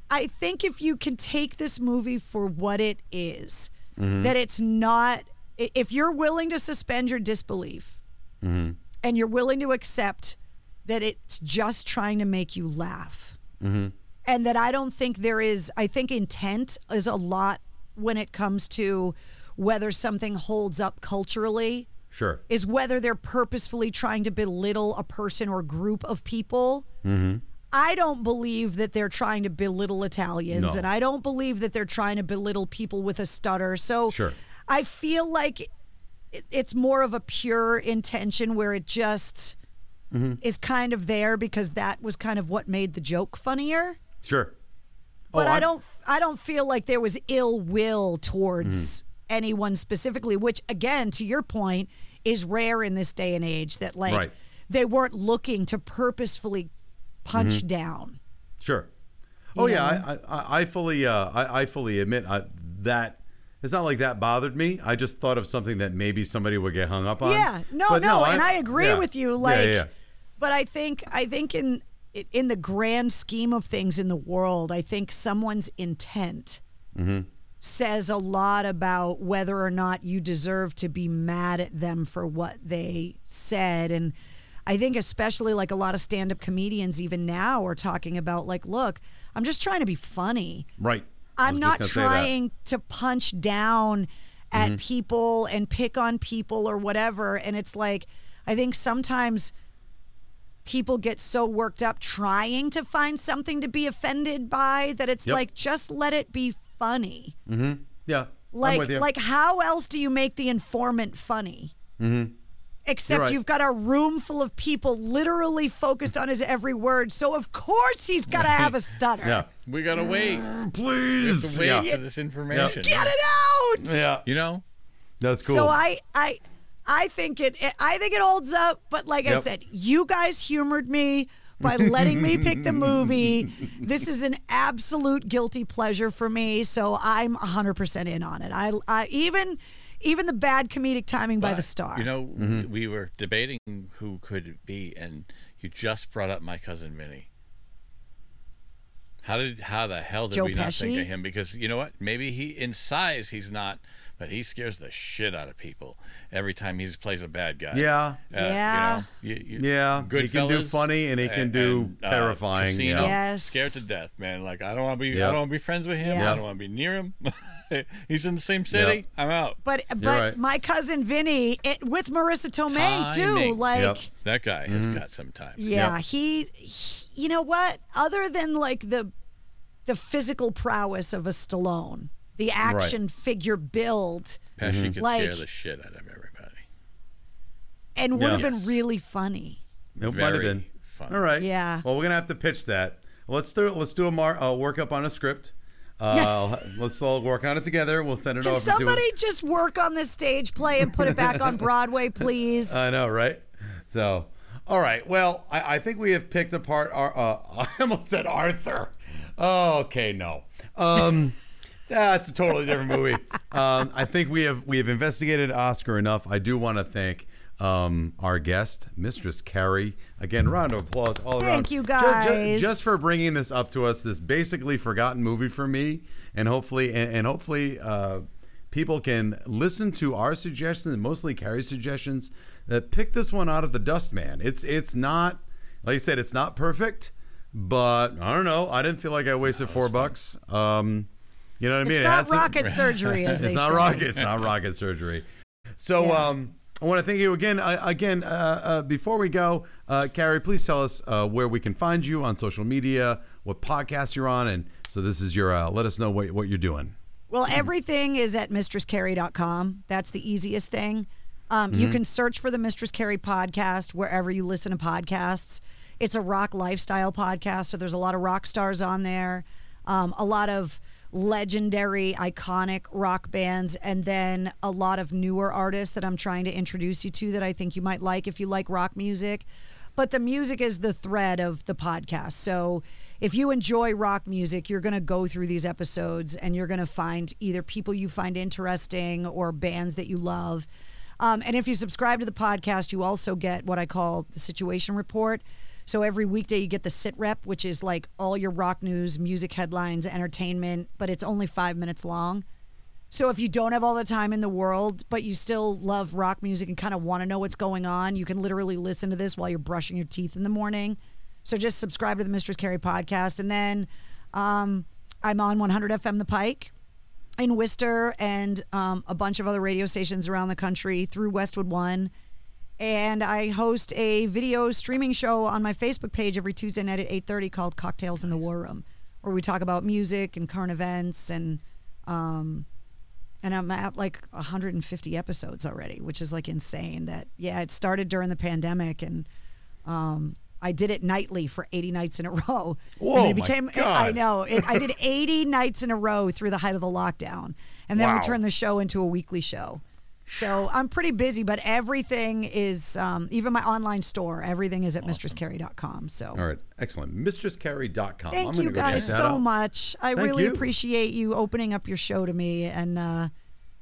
[SPEAKER 4] I think if you can take this movie for what it is, mm-hmm. that it's not, if you're willing to suspend your disbelief mm-hmm. and you're willing to accept that it's just trying to make you laugh, and that I don't think there is, I think intent is a lot when it comes to whether something holds up culturally
[SPEAKER 2] sure.
[SPEAKER 4] is whether they're purposefully trying to belittle a person or group of people.
[SPEAKER 2] Mm-hmm.
[SPEAKER 4] I don't believe that they're trying to belittle Italians,
[SPEAKER 2] No.
[SPEAKER 4] and I don't believe that they're trying to belittle people with a stutter. So
[SPEAKER 2] Sure.
[SPEAKER 4] I feel like it's more of a pure intention where it just
[SPEAKER 2] Mm-hmm.
[SPEAKER 4] is kind of there because that was kind of what made the joke funnier.
[SPEAKER 2] Sure.
[SPEAKER 4] But
[SPEAKER 2] Oh,
[SPEAKER 4] I don't I don't feel like there was ill will towards
[SPEAKER 2] Mm-hmm.
[SPEAKER 4] anyone specifically, which again, to your point, is rare in this day and age that like
[SPEAKER 2] Right.
[SPEAKER 4] they weren't looking to purposefully punch
[SPEAKER 2] Mm-hmm.
[SPEAKER 4] down.
[SPEAKER 2] Sure. Oh
[SPEAKER 4] You
[SPEAKER 2] yeah. I, I, I fully, uh, I, I fully admit I, that it's not like that bothered me. I just thought of something that maybe somebody would get hung up on.
[SPEAKER 4] Yeah, no,
[SPEAKER 2] But
[SPEAKER 4] no, and I agree
[SPEAKER 2] yeah.
[SPEAKER 4] with you. Like,
[SPEAKER 2] yeah, yeah.
[SPEAKER 4] but I think I think in in the grand scheme of things in the world, I think someone's intent
[SPEAKER 2] Mm-hmm.
[SPEAKER 4] says a lot about whether or not you deserve to be mad at them for what they said. And I think especially like a lot of stand-up comedians even now are talking about like, look, I'm just trying to be funny.
[SPEAKER 2] right.
[SPEAKER 4] I'm not
[SPEAKER 2] just gonna say that.
[SPEAKER 4] trying to punch down at
[SPEAKER 2] Mm-hmm.
[SPEAKER 4] people and pick on people or whatever. And it's like, I think sometimes people get so worked up trying to find something to be offended by that it's
[SPEAKER 2] Yep.
[SPEAKER 4] like, just let it be funny. Mm-hmm.
[SPEAKER 2] Yeah. I'm
[SPEAKER 4] Like,
[SPEAKER 2] with you.
[SPEAKER 4] like how else do you make the informant funny? Mm-hmm. Except
[SPEAKER 2] You're right.
[SPEAKER 4] you've got a room full of people literally focused on his every word. So of course he's got to have a stutter.
[SPEAKER 2] yeah.
[SPEAKER 3] We gotta mm, wait.
[SPEAKER 2] Please.
[SPEAKER 3] To wait
[SPEAKER 2] Yeah.
[SPEAKER 3] for this information.
[SPEAKER 4] Get it out.
[SPEAKER 2] Yeah.
[SPEAKER 3] You know,
[SPEAKER 2] That's cool.
[SPEAKER 4] So I I I think it, it I think it holds up, but like I said, you guys humored me by letting me pick the movie. (laughs) This is an absolute guilty pleasure for me, so I'm 100% in on it. I I even even the bad comedic timing by the star.
[SPEAKER 3] You know,
[SPEAKER 2] Mm-hmm.
[SPEAKER 3] we were debating who could it be, and you just brought up my cousin Vinny. How did how the hell did
[SPEAKER 4] Joe
[SPEAKER 3] we not think of him? Because you know what? Maybe he in size he's not, but he scares the shit out of people every time he plays a bad guy.
[SPEAKER 2] yeah.
[SPEAKER 3] Uh,
[SPEAKER 4] Yeah.
[SPEAKER 3] You know, you, you,
[SPEAKER 2] Yeah, he can do funny and he can do
[SPEAKER 3] uh,
[SPEAKER 2] terrifying,
[SPEAKER 3] Casino,
[SPEAKER 2] yeah.
[SPEAKER 4] Yes.
[SPEAKER 3] Scared to death, man. Like I don't want to be.
[SPEAKER 2] Yeah.
[SPEAKER 3] I don't want to be friends with him.
[SPEAKER 4] Yeah.
[SPEAKER 3] I don't want to be near him. (laughs) He's in the same city. I'm out.
[SPEAKER 4] but but
[SPEAKER 2] right.
[SPEAKER 4] my cousin Vinny it, with Marisa Tomei too, like
[SPEAKER 2] Yep.
[SPEAKER 3] That guy has got some time.
[SPEAKER 4] Yeah,
[SPEAKER 2] Yep.
[SPEAKER 4] he, he- you know what? Other than like the the physical prowess of a Stallone, the action figure build,
[SPEAKER 3] Pesci could
[SPEAKER 4] Like-
[SPEAKER 3] scare the shit out of everybody.
[SPEAKER 4] and would have
[SPEAKER 2] Yeah.
[SPEAKER 4] been
[SPEAKER 3] Yes.
[SPEAKER 4] really funny.
[SPEAKER 2] It might have been.
[SPEAKER 3] fun.
[SPEAKER 2] All right.
[SPEAKER 4] Yeah.
[SPEAKER 2] Well, we're gonna have to pitch that. Let's do let's do a mar- uh, work up on a script. (laughs) Uh, let's all work on it together. We'll send it
[SPEAKER 4] Can
[SPEAKER 2] over. see what-
[SPEAKER 4] somebody just work on this stage play and put it back on Broadway, please? (laughs)
[SPEAKER 2] I know, right? So, all right. Well, I, I think we have picked apart our. Uh, (laughs) I almost said Arthur. Oh, okay, no. Um, That's a totally different movie. Um, I think we have we have investigated Oscar enough. I do want to thank um, our guest, Mistress Carrie. Again, round of applause all around.
[SPEAKER 4] Thank you,
[SPEAKER 2] Ju- ju-
[SPEAKER 4] guys.
[SPEAKER 2] Just, for bringing this up to us, this basically forgotten movie for me, and hopefully, and, and hopefully, uh, people can listen to our suggestions, and mostly Carrie's suggestions. That pick this one out of the dust, man. It's it's not like I said, it's not perfect, but I don't know. I didn't feel like I wasted four bucks. Um, you know what I mean?
[SPEAKER 4] It's
[SPEAKER 2] It
[SPEAKER 4] not
[SPEAKER 2] some-
[SPEAKER 4] rocket surgery, as (laughs) they
[SPEAKER 2] it's not
[SPEAKER 4] say.
[SPEAKER 2] rocket. It's not rocket surgery. So,
[SPEAKER 4] Yeah.
[SPEAKER 2] um, I want to thank you again. Uh, again, uh, uh, before we go, uh, Carrie, please tell us uh, where we can find you on social media, what podcast you're on, and so this is your. Uh, let us know what what you're doing.
[SPEAKER 4] Well, everything is at mistresscarrie.com. That's the easiest thing. Um, You can search for the Mistress Carrie podcast wherever you listen to podcasts. It's a rock lifestyle podcast, so there's a lot of rock stars on there, um, a lot of legendary, iconic rock bands, and then a lot of newer artists that I'm trying to introduce you to that I think you might like if you like rock music. But the music is the thread of the podcast. So if you enjoy rock music, you're going to go through these episodes and you're going to find either people you find interesting or bands that you love. Um, and if you subscribe to the podcast, you also get what I call the situation report. So every weekday you get the sit rep, which is like all your rock news, music headlines, entertainment, but it's only five minutes long. So if you don't have all the time in the world, but you still love rock music and kind of want to know what's going on, you can literally listen to this while you're brushing your teeth in the morning. So just subscribe to the Mistress Carrie podcast. And then um, I'm on 100 FM The Pike in Worcester and um, a bunch of other radio stations around the country through Westwood One. And I host a video streaming show on my Facebook page every Tuesday night at 8:30 called Cocktails in the War Room, where we talk about music and current events and um, and I'm at like 150 episodes already, which is like insane. That yeah, it started during the pandemic, and um, I did it nightly for 80 nights in a (laughs) row.
[SPEAKER 2] Whoa,
[SPEAKER 4] and
[SPEAKER 2] my
[SPEAKER 4] I know. It, I did 80 nights in a row through the height of the lockdown, and then
[SPEAKER 2] Wow.
[SPEAKER 4] we turned the show into a weekly show. So I'm pretty busy, but everything is, um, even my online store, everything is at mistresscarrie.com. So
[SPEAKER 2] All right, excellent. MistressCarrie.com.
[SPEAKER 4] Thank
[SPEAKER 2] I'm
[SPEAKER 4] you guys so
[SPEAKER 2] out.
[SPEAKER 4] much. I
[SPEAKER 2] Thank
[SPEAKER 4] really
[SPEAKER 2] you.
[SPEAKER 4] appreciate you opening up your show to me and uh,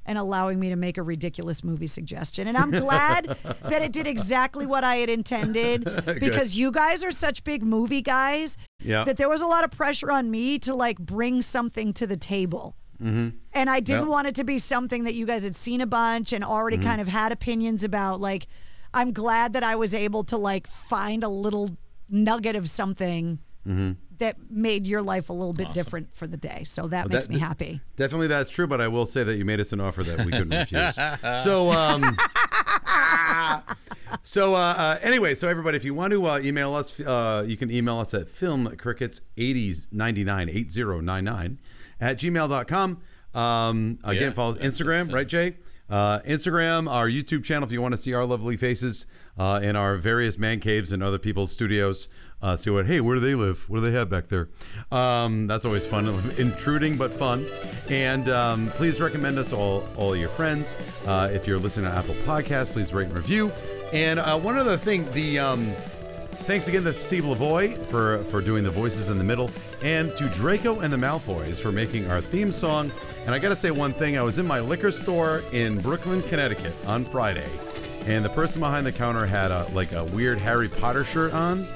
[SPEAKER 4] and allowing me to make a ridiculous movie suggestion. And I'm glad (laughs) that it did exactly what I had intended (laughs) because you guys are such big movie guys
[SPEAKER 2] Yeah.
[SPEAKER 4] that there was a lot of pressure on me to like bring something to the table. And I didn't
[SPEAKER 2] Mm-hmm. Yep.
[SPEAKER 4] want it to be something that you guys had seen a bunch and already
[SPEAKER 2] Mm-hmm.
[SPEAKER 4] kind of had opinions about. Like, I'm glad that I was able to like find a little nugget of something
[SPEAKER 2] Mm-hmm.
[SPEAKER 4] that made your life a little bit different for the day. So that makes
[SPEAKER 2] that-
[SPEAKER 4] me happy.
[SPEAKER 2] Definitely, that's true. But I will say that you made us an offer that we couldn't (laughs) refuse. So, um, (laughs) so uh, uh, anyway, so everybody, if you want to uh, email us, uh, you can email us at filmcrickets8099 8099 at gmail.com. Um, again,
[SPEAKER 3] Yeah,
[SPEAKER 2] follow Instagram, right, Jay? Uh, Instagram, our YouTube channel, if you want to see our lovely faces uh, in our various man caves and other people's studios. Uh, see what, hey, where do they live? What do they have back there? Um, that's always fun, intruding but fun. And um, please recommend us all, all your friends. Uh, if you're listening to Apple Podcasts, please rate and review. And uh, one other thing, the um, Thanks again to Steve Lavoie for, for doing the voices in the middle, and to Draco and the Malfoys for making our theme song. And I gotta say one thing: I was in my liquor store in Brooklyn, Connecticut on Friday, and the person behind the counter had a like a weird Harry Potter shirt on,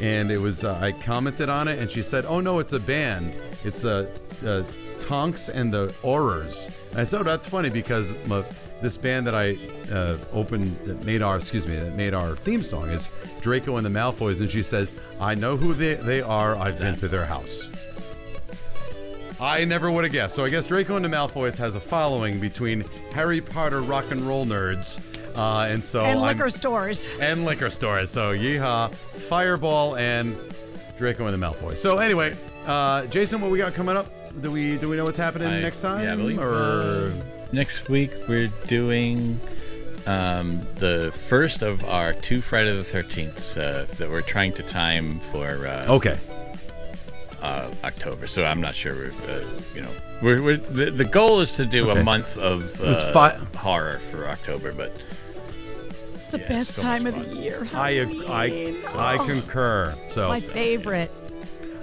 [SPEAKER 2] and it was uh, I commented on it, and she said, "Oh no, it's a band. It's a, uh Tonks and the Aurors." And I said, oh, "That's funny because my, this band that I uh, opened that made our excuse me that made our theme song is Draco and the Malfoys." And she says, "I know who they they are. I've been to their house." I never would have guessed. So I guess Draco and the Malfoys has a following between Harry Potter rock and roll nerds, uh, and so
[SPEAKER 4] and
[SPEAKER 2] I'm-
[SPEAKER 4] liquor stores.
[SPEAKER 2] and liquor stores. So yeehaw, Fireball and Draco and the Malfoy. So anyway, uh, Jason, what we got coming up? Do we do we know what's happening
[SPEAKER 3] I-
[SPEAKER 2] next time?
[SPEAKER 3] Yeah, I believe,
[SPEAKER 2] or
[SPEAKER 3] uh, next week we're doing um, the first of our two Friday the Thirteenth uh, that we're trying to time for uh,
[SPEAKER 2] okay,
[SPEAKER 3] uh, October. So I'm not sure. We're, uh, you know, we're, we're the, the goal is to do
[SPEAKER 2] Okay.
[SPEAKER 3] a month of
[SPEAKER 2] was
[SPEAKER 3] uh,
[SPEAKER 2] fi-
[SPEAKER 3] horror for October, but
[SPEAKER 4] It's the
[SPEAKER 3] Yeah,
[SPEAKER 4] best
[SPEAKER 3] so
[SPEAKER 4] time
[SPEAKER 3] much
[SPEAKER 4] of the
[SPEAKER 3] fun.
[SPEAKER 4] year.
[SPEAKER 2] I ag- I
[SPEAKER 4] Halloween.
[SPEAKER 2] I
[SPEAKER 4] Oh,
[SPEAKER 2] concur. So
[SPEAKER 4] My favorite.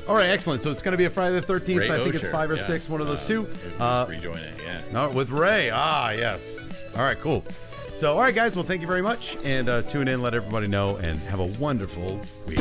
[SPEAKER 2] All right, excellent. So it's going to be a Friday the 13th.
[SPEAKER 3] Ray
[SPEAKER 2] I think it's five or
[SPEAKER 3] yeah.
[SPEAKER 2] six, one of those
[SPEAKER 3] Uh,
[SPEAKER 2] two.
[SPEAKER 3] is
[SPEAKER 2] Uh,
[SPEAKER 3] rejoining, yeah.
[SPEAKER 2] no, with Ray. Ah, yes. All right, cool. So, all right, guys. Well, thank you very much, and uh, tune in, let everybody know, and have a wonderful week.